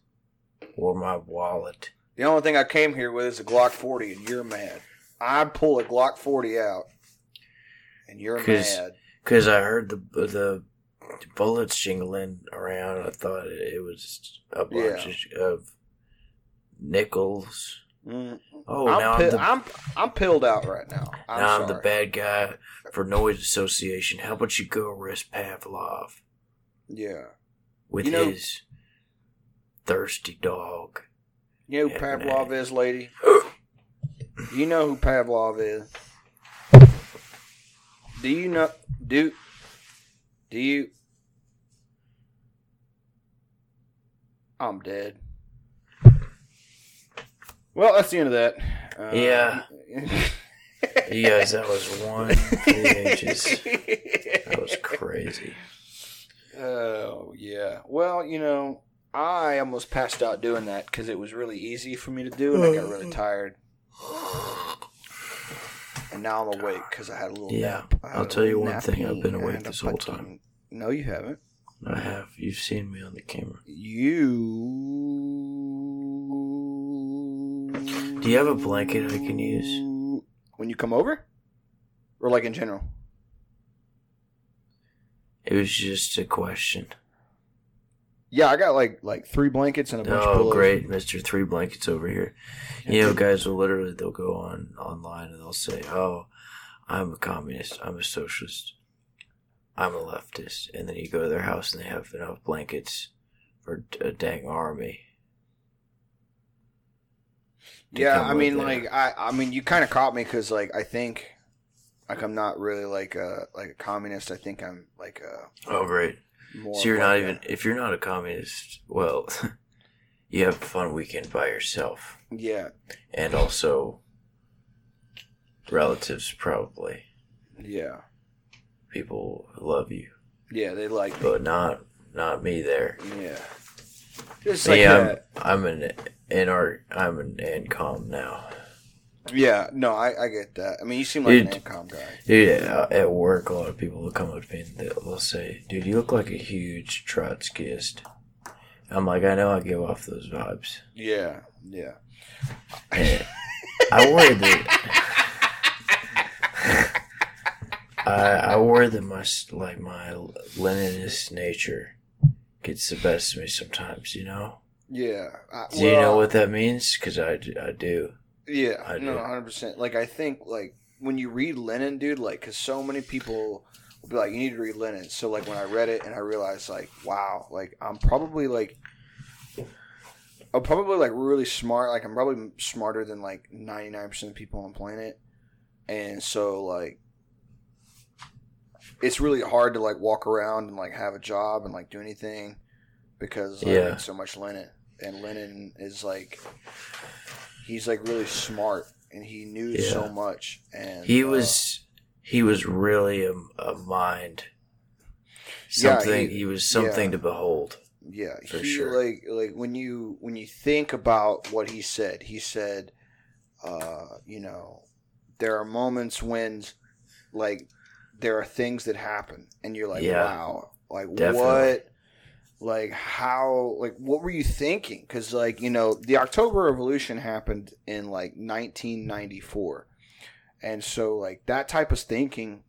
A: or my wallet.
B: The only thing I came here with is a Glock 40, and you're mad. I'd pull a Glock 40 out, and you're
A: 'Cause-
B: mad.
A: Because I heard the the bullets jingling around. I thought it was a bunch of nickels.
B: Mm.
A: Oh,
B: I'm,
A: now
B: pi-
A: I'm the
B: I'm I'm pilled out right now. I'm
A: now
B: sorry.
A: I'm the bad guy for noise association. How about you go arrest Pavlov
B: Yeah.
A: with
B: You know-
A: his thirsty dog?
B: You know who Pavlov is, lady? [GASPS] You know who Pavlov is? Do you know? Do do you? I'm dead. Well, that's the end of that. Uh,
A: Yeah. [LAUGHS] You guys, that was one inches. That was crazy.
B: Oh yeah. Well, you know, I almost passed out doing that because it was really easy for me to do, and I got really tired. And now I'm awake because I had a little
A: Yeah,
B: nap.
A: I'll tell you one thing, I've been awake this whole time.
B: No, you haven't.
A: I have. You've seen me on the camera.
B: You.
A: Do you have a blanket I can use?
B: when you come over, or like in general?
A: It was just a question.
B: Yeah, I got like like three blankets and a bunch of
A: Oh, great, Mister Three Blankets over here. You know, guys will literally they'll go on online and they'll say, "Oh, I'm a communist. I'm a socialist. I'm a leftist," and then you go to their house and they have enough blankets for a dang army.
B: Yeah, I mean, like I, I mean, you kind of caught me because, like, I think, Like I'm not really like a like a communist. I think I'm like a
A: Oh, great.
B: more.
A: So you're not even if you're not a communist. Well, [LAUGHS] you have a fun weekend by yourself,
B: yeah,
A: and also relatives probably
B: yeah,
A: people love you,
B: yeah. They like me.
A: but not not me there.
B: Yeah. Just like
A: I'm,
B: that.
A: I'm an NR. I'm an ANCOM now.
B: Yeah, no, I, I get that. I mean, you seem like an
A: Dude.
B: ANCOM guy.
A: Dude, uh, at work, a lot of people will come up to me and they'll, they'll say, "Dude, you look like a huge Trotskyist." I'm like, I know I give off those vibes.
B: Yeah, yeah.
A: I worry that [LAUGHS] I, I worry that my like my Leninist nature gets the best of me sometimes. You know?
B: Yeah. I,
A: Do you know what that means? Because I, I do.
B: Yeah,
A: I
B: no, hundred percent. Like I think like when you read Lenin, dude, like because so many people will be like, you need to read Lenin. So like when I read it and I realized like, wow, like I'm probably like. I'm probably like really smart. Like I'm probably smarter than like 99% of people on the planet. And so like it's really hard to like walk around and like have a job and like do anything because I
A: Yeah.
B: so much Lenin. And Lenin is like he's like really smart and he knew
A: Yeah.
B: so much and
A: He
B: uh,
A: was he was really a, a mind.
B: Yeah,
A: Something
B: he-
A: he, was something
B: yeah.
A: to behold.
B: yeah
A: for
B: he
A: sure.
B: like like when you when you think about what he said he said uh you know there are moments when like there are things that happen and you're like
A: Yeah.
B: wow like
A: Definitely.
B: what like how like what were you thinking because like you know the october revolution happened in like 1994 and so like that type of thinking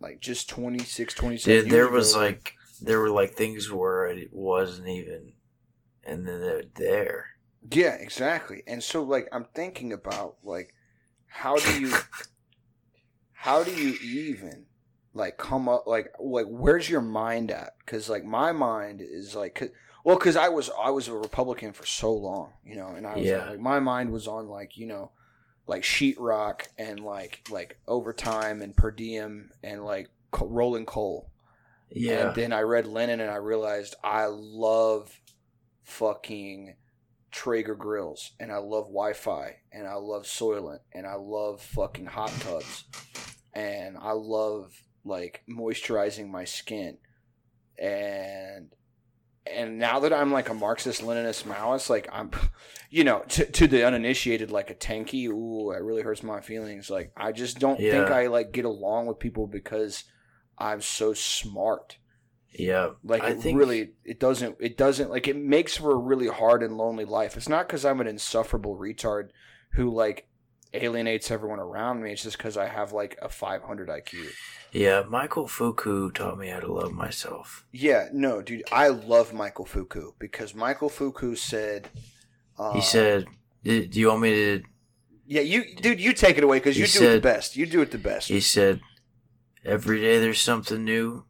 B: like just 26 27
A: Dude, there was
B: ago,
A: like there were like things where it wasn't even, and then they're there.
B: Yeah, exactly. And so like I'm thinking about like how do you [LAUGHS] how do you even like come up like like where's your mind at? Cuz like my mind is like 'cause- well cuz I was I was a Republican for so long, you know, and I was
A: Yeah.
B: like my mind was on like, you know, like sheetrock and like like overtime and per diem and like co- rolling coal.
A: Yeah,
B: And then I read Lenin and I realized I love fucking Traeger grills and I love Wi-Fi and I love Soylent and I love fucking hot tubs and I love like moisturizing my skin and and now that I'm like a Marxist Leninist Maoist, like I'm, [LAUGHS] you know, to, to the uninitiated, like a tankie, ooh, it really hurts my feelings. Like I just don't think I like get along with people because I'm so smart.
A: yeah.
B: Like
A: I
B: it
A: think
B: really, it doesn't, it doesn't like it makes for a really hard and lonely life. It's not because I'm an insufferable retard who like alienates everyone around me. It's just because I have like a 500 IQ.
A: Yeah, Michael Foucault taught me how to love myself.
B: Yeah, no, dude, I love Michael Foucault because Michael Foucault said, uh,
A: He said, "Do you want me to?"
B: "Yeah, you, dude, you take it away because you do it the
A: said-
B: best. You do it the best."
A: He said, "Every day there's something new,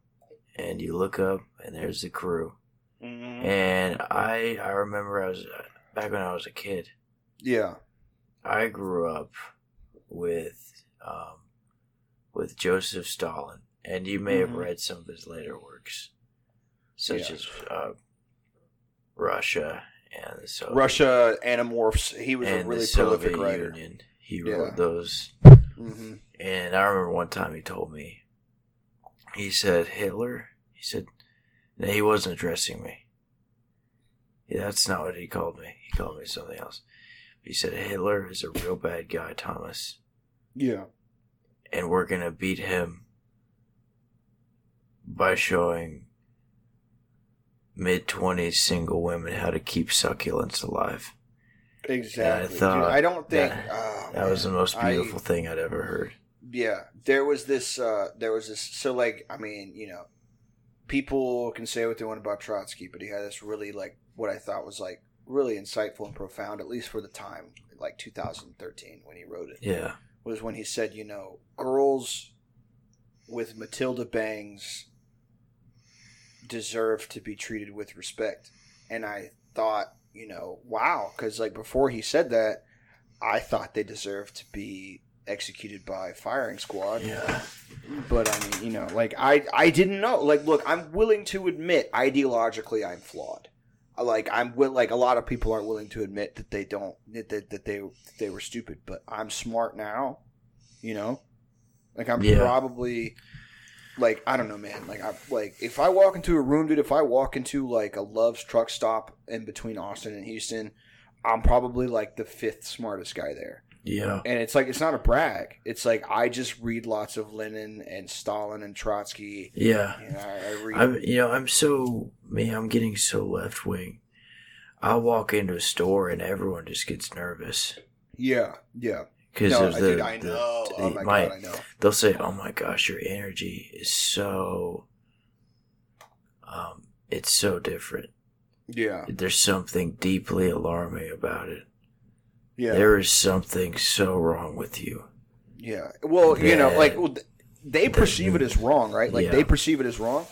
A: and you look up and there's the crew."
B: Mhm.
A: And I I remember I was back when I was a kid.
B: Yeah,
A: I grew up with um, with Joseph Stalin, and you may have
B: Mhm.
A: read some of his later works, such
B: Yeah.
A: as uh, Russia and the Soviet,
B: Russia Animorphs. He was a really
A: the Soviet
B: prolific writer.
A: Union. He
B: Yeah.
A: wrote those,
B: hmm
A: and I remember one time he told me, he said Hitler. He said, no, he wasn't addressing me. Yeah, that's not what he called me. He called me something else. He said Hitler is a real bad guy, Thomas.
B: Yeah,
A: and we're gonna beat him by showing mid twenties single women how to keep succulents alive.
B: exactly. Dude,
A: thought
B: I don't think
A: that-
B: oh,
A: That was the most
B: I-
A: beautiful thing I'd ever heard.
B: yeah there was this uh there was this so like i mean you know people can say what they want about trotsky but he had this really like what i thought was like really insightful and profound at least for the time like 2013 when he wrote it
A: Yeah,
B: was when he said you know girls with matilda bangs deserve to be treated with respect and i thought you know wow because like before he said that i thought they deserved to be executed by firing squad.
A: Yeah.
B: But I mean, you know, like I I didn't know. Like, look, I'm willing to admit ideologically I'm flawed. Like I'm will like a lot of people aren't willing to admit that they don't that that, that they that they were stupid. But I'm smart now. You know, like I'm
A: Yeah.
B: probably like I don't know, man. Like I like if I walk into a room, dude. If I walk into like a Love's truck stop in between Austin and Houston, I'm probably like the fifth smartest guy there.
A: Yeah.
B: And it's like it's not a brag. It's like I just read lots of Lenin and Stalin and Trotsky.
A: Yeah.
B: You know, I, I read.
A: I'm you know, I'm so man, I'm getting so left wing. I walk into a store and everyone just gets nervous
B: yeah, yeah.
A: because
B: No,
A: the,
B: dude, I
A: the-
B: know.
A: the-
B: oh my,
A: my-
B: god, I know.
A: they'll say, "Oh my gosh, your energy is so um it's so different.
B: Yeah,
A: There's something deeply alarming about it.
B: Yeah,
A: There is something so wrong with you."
B: yeah. Well, you know, like well, they perceive it as wrong, right? Like
A: Yeah.
B: they perceive it as wrong,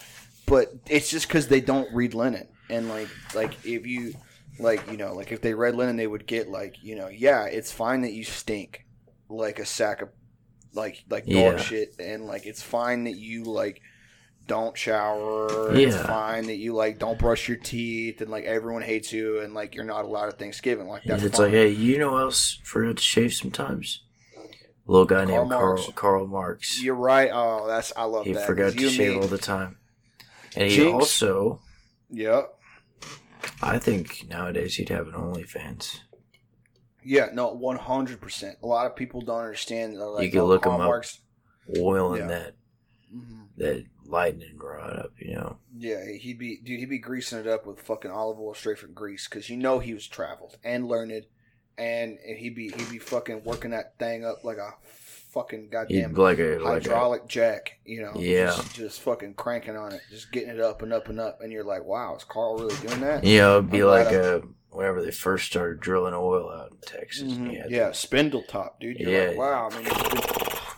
B: but it's just because they don't read Lenin. And like, like if you, like you know, like if they read Lenin, they would get like, you know, yeah, it's fine that you stink like a sack of like like dog
A: Yeah.
B: shit, and like it's fine that you like don't shower. It's fine that you like don't brush your teeth, and like everyone hates you, and like you're not allowed at Thanksgiving. Like that's
A: it's
B: fine.
A: like, hey, you know else forgot to shave sometimes? A little guy
B: Karl
A: named Karl
B: Marx.
A: Karl Marx.
B: You're right. Oh, that's I love
A: he
B: that.
A: forgot
B: 'cause
A: to shave
B: me-
A: all the time. And he
B: Jinx.
A: also,
B: Yep.
A: I think nowadays he'd have an OnlyFans.
B: Yeah, no, one hundred percent. A lot of people don't understand. Like,
A: You can
B: oh,
A: look
B: Karl
A: him up.
B: Marx-
A: Oiling
B: Yeah.
A: that
B: Mhm.
A: that lightning rod up, you know.
B: Yeah, he'd be dude. He'd be greasing it up with fucking olive oil straight from Greece because you know he was traveled and learned, and, and he'd be he'd be fucking working that thing up like a fucking goddamn
A: like a like a,
B: hydraulic jack. You know,
A: Yeah.
B: just, just fucking cranking on it, just getting it up and up and up, and you're like, wow, is Karl really doing that?
A: Yeah, it'd be
B: I'm
A: like a whenever they first started drilling oil out in Texas.
B: Mhm. Yeah, Spindletop, dude. You're
A: Yeah.
B: like, wow. I mean,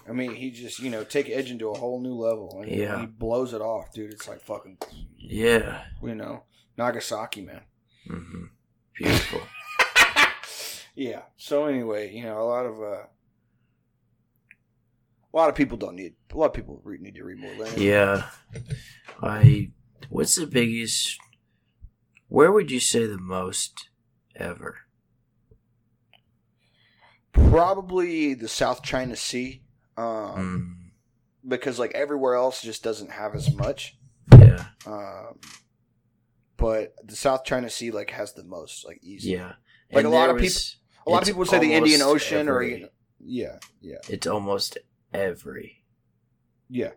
B: I mean, he just you know take edge into a whole new level, and
A: Yeah.
B: he blows it off, dude. It's like fucking,
A: yeah.
B: you know, Nagasaki, man.
A: hmm Beautiful. [LAUGHS]
B: yeah. So anyway, you know, a lot of uh, a lot of people don't need. A lot of people re- need to read more Lenin.
A: yeah. I. What's the biggest? Where would you say the most ever?
B: Probably the South China Sea, um,
A: Mm,
B: because like everywhere else just doesn't have as much.
A: yeah.
B: Um, but the South China Sea like has the most, like easy.
A: Yeah.
B: Like
A: And
B: a lot of
A: people,
B: A lot of people would say the Indian Ocean or
A: every-
B: yeah, yeah,
A: It's almost every.
B: yeah.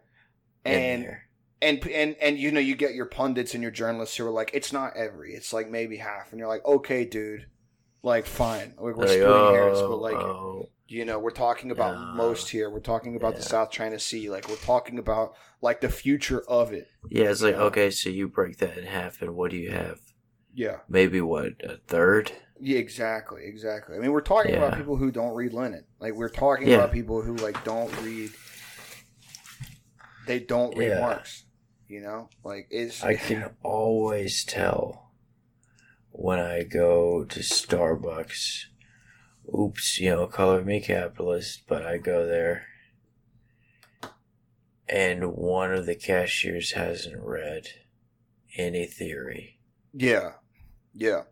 B: And and and and you know you get your pundits and your journalists who are like it's not every it's like maybe half and you're like okay dude like fine like, we're
A: Like,
B: splitting hairs
A: oh,
B: but like
A: oh.
B: You know we're talking about
A: No.
B: most here we're talking about the south china sea like we're talking about like the future of it
A: Yeah, it's like
B: Yeah.
A: okay, so you break that in half, and what do you have?
B: yeah
A: Maybe what a third?
B: yeah exactly exactly i mean we're talking about people who don't read lenin like we're talking
A: Yeah.
B: about people who like don't read they don't read
A: Yeah.
B: marx you know like is
A: I can always tell when I go to Starbucks. Oops, you know, color me capitalist, but I go there and one of the cashiers hasn't read any theory
B: yeah yeah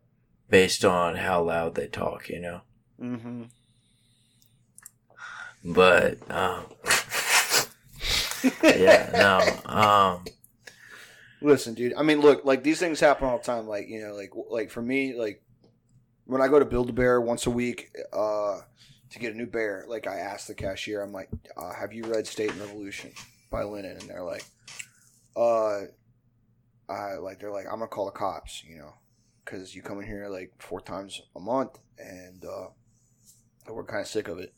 A: based on how loud they talk, you know.
B: mm-hmm
A: But um yeah, [LAUGHS] no. Um
B: Listen, dude. I mean, look, like these things happen all the time. Like you know, like like for me, like when I go to Build a Bear once a week uh, to get a new bear, like I ask the cashier, I'm like, uh, "Have you read State and Revolution by Lenin?" And they're like, "Uh, I like." They're like, "I'm gonna call the cops," you know, because you come in here like four times a month, and uh, we're kind of sick of it.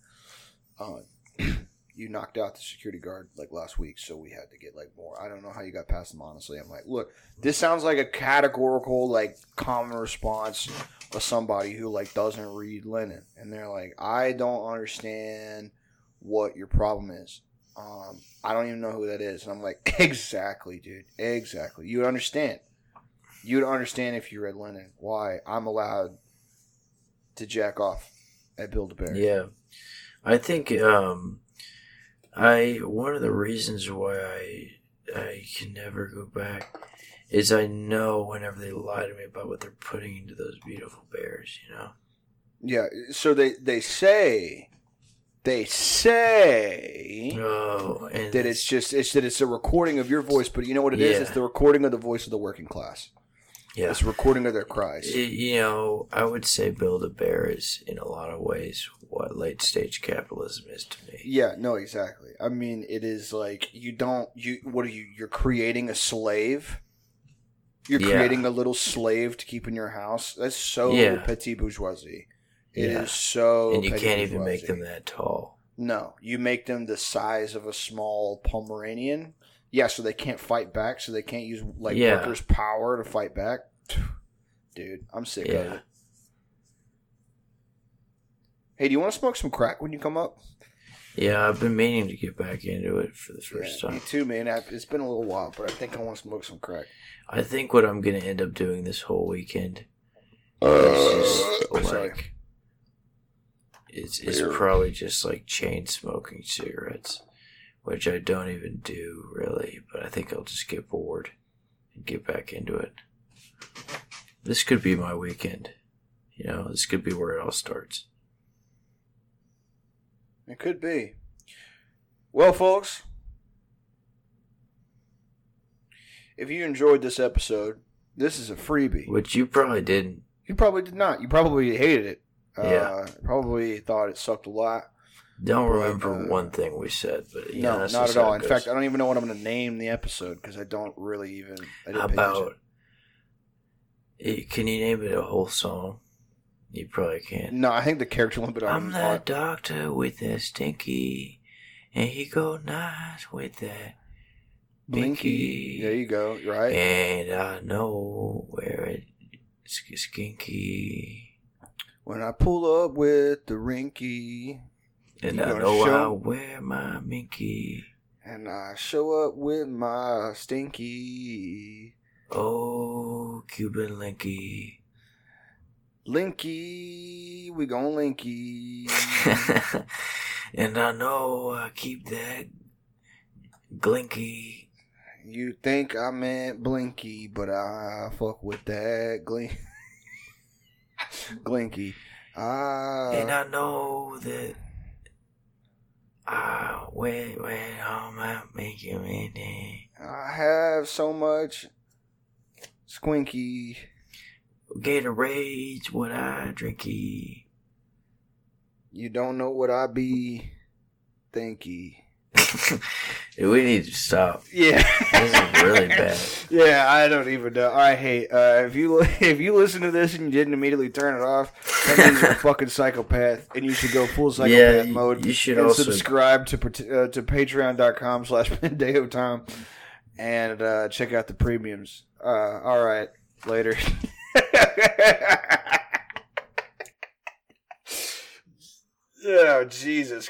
B: Uh, [CLEARS THROAT] you knocked out the security guard like last week, so we had to get like more. I don't know how you got past them. Honestly, I'm like, look, this sounds like a categorical like common response of somebody who like doesn't read Lenin, and they're like, I don't understand what your problem is. Um, I don't even know who that is, and I'm like, [LAUGHS] exactly, dude, exactly. You would understand. You would understand if you read Lenin. Why I'm allowed to jack off at Build a Bear.
A: Yeah. I think um, I one of the reasons why I I can never go back is I know whenever they lie to me about what they're putting into those beautiful bears, you know.
B: Yeah. So they they say they say
A: Oh, and
B: that it's just it's that it's a recording of your voice, but you know what it is?
A: Yeah.
B: It's the recording of the voice of the working class.
A: Yeah.
B: It's recording of their cries.
A: You know, I would say Build a Bear is in a lot of ways what late stage capitalism is to me.
B: Yeah, no, exactly. I mean, it is like you don't you what are you? You're creating a slave. You're
A: Yeah.
B: creating a little slave to keep in your house. That's so
A: Yeah.
B: petit bourgeoisie. It is
A: Yeah.
B: so,
A: and you can't even make them that tall.
B: No, you make them the size of a small Pomeranian. Yeah, so they can't fight back. So they can't use like
A: Yeah.
B: workers' power to fight back. Dude, I'm sick of it. Hey, do you want to smoke some crack when you come up?
A: Yeah, I've been meaning to get back into it for the first
B: Yeah, me
A: time.
B: too, man. It's been a little while, but I think I want to smoke some crack.
A: I think what I'm gonna end up doing this whole weekend
B: Uh,
A: is just
B: sorry.
A: like it's it's
B: Weird.
A: probably just like chain smoking cigarettes, which I don't even do really. But I think I'll just get bored and get back into it. This could be my weekend. You know, this could be where it all starts.
B: It could be. Well, folks, if you enjoyed this episode, this is a freebie.
A: Which you probably didn't.
B: You probably did not. You probably hated it.
A: Yeah.
B: Uh, probably thought it sucked a lot.
A: Don't remember
B: uh,
A: one thing we said, but yeah,
B: no, not at all. In fact, I don't even know what I'm going to name the episode because I don't really even. I didn't
A: How about? Eh, Can you name it a whole song? You probably can't.
B: No, I think the character limit on.
A: I'm that doctor with the stinky, and he go nice with that
B: Blinky.
A: binky.
B: There you go. Right.
A: And I know where it's skinky,
B: When I pull up with the rinky,
A: and I know
B: show-
A: I wear my minky.
B: and I show up with my stinky.
A: Oh, Cuban linky.
B: Linky, we gon' linky. [LAUGHS]
A: and I know I keep that glinky.
B: You think I meant blinky, but I fuck with that glink. [LAUGHS] Glinky. Ah.
A: and I know that I when when all my making minky.
B: I have so much squinky.
A: Gatorade's what I drinky.
B: You don't know what I be thinky. [LAUGHS]
A: we need to stop.
B: Yeah.
A: This is really [LAUGHS] bad.
B: Yeah, I don't even know. I hate uh, if you [LAUGHS] if you listen to this and you didn't immediately turn it off, that means you're a fucking psychopath, and you should go full psychopath
A: Yeah,
B: mode.
A: you should
B: and
A: also-
B: subscribe to uh, to Patreon.com slash Pendejo Time and uh, check out the premiums. Uh, all right, later. [LAUGHS] oh Jesus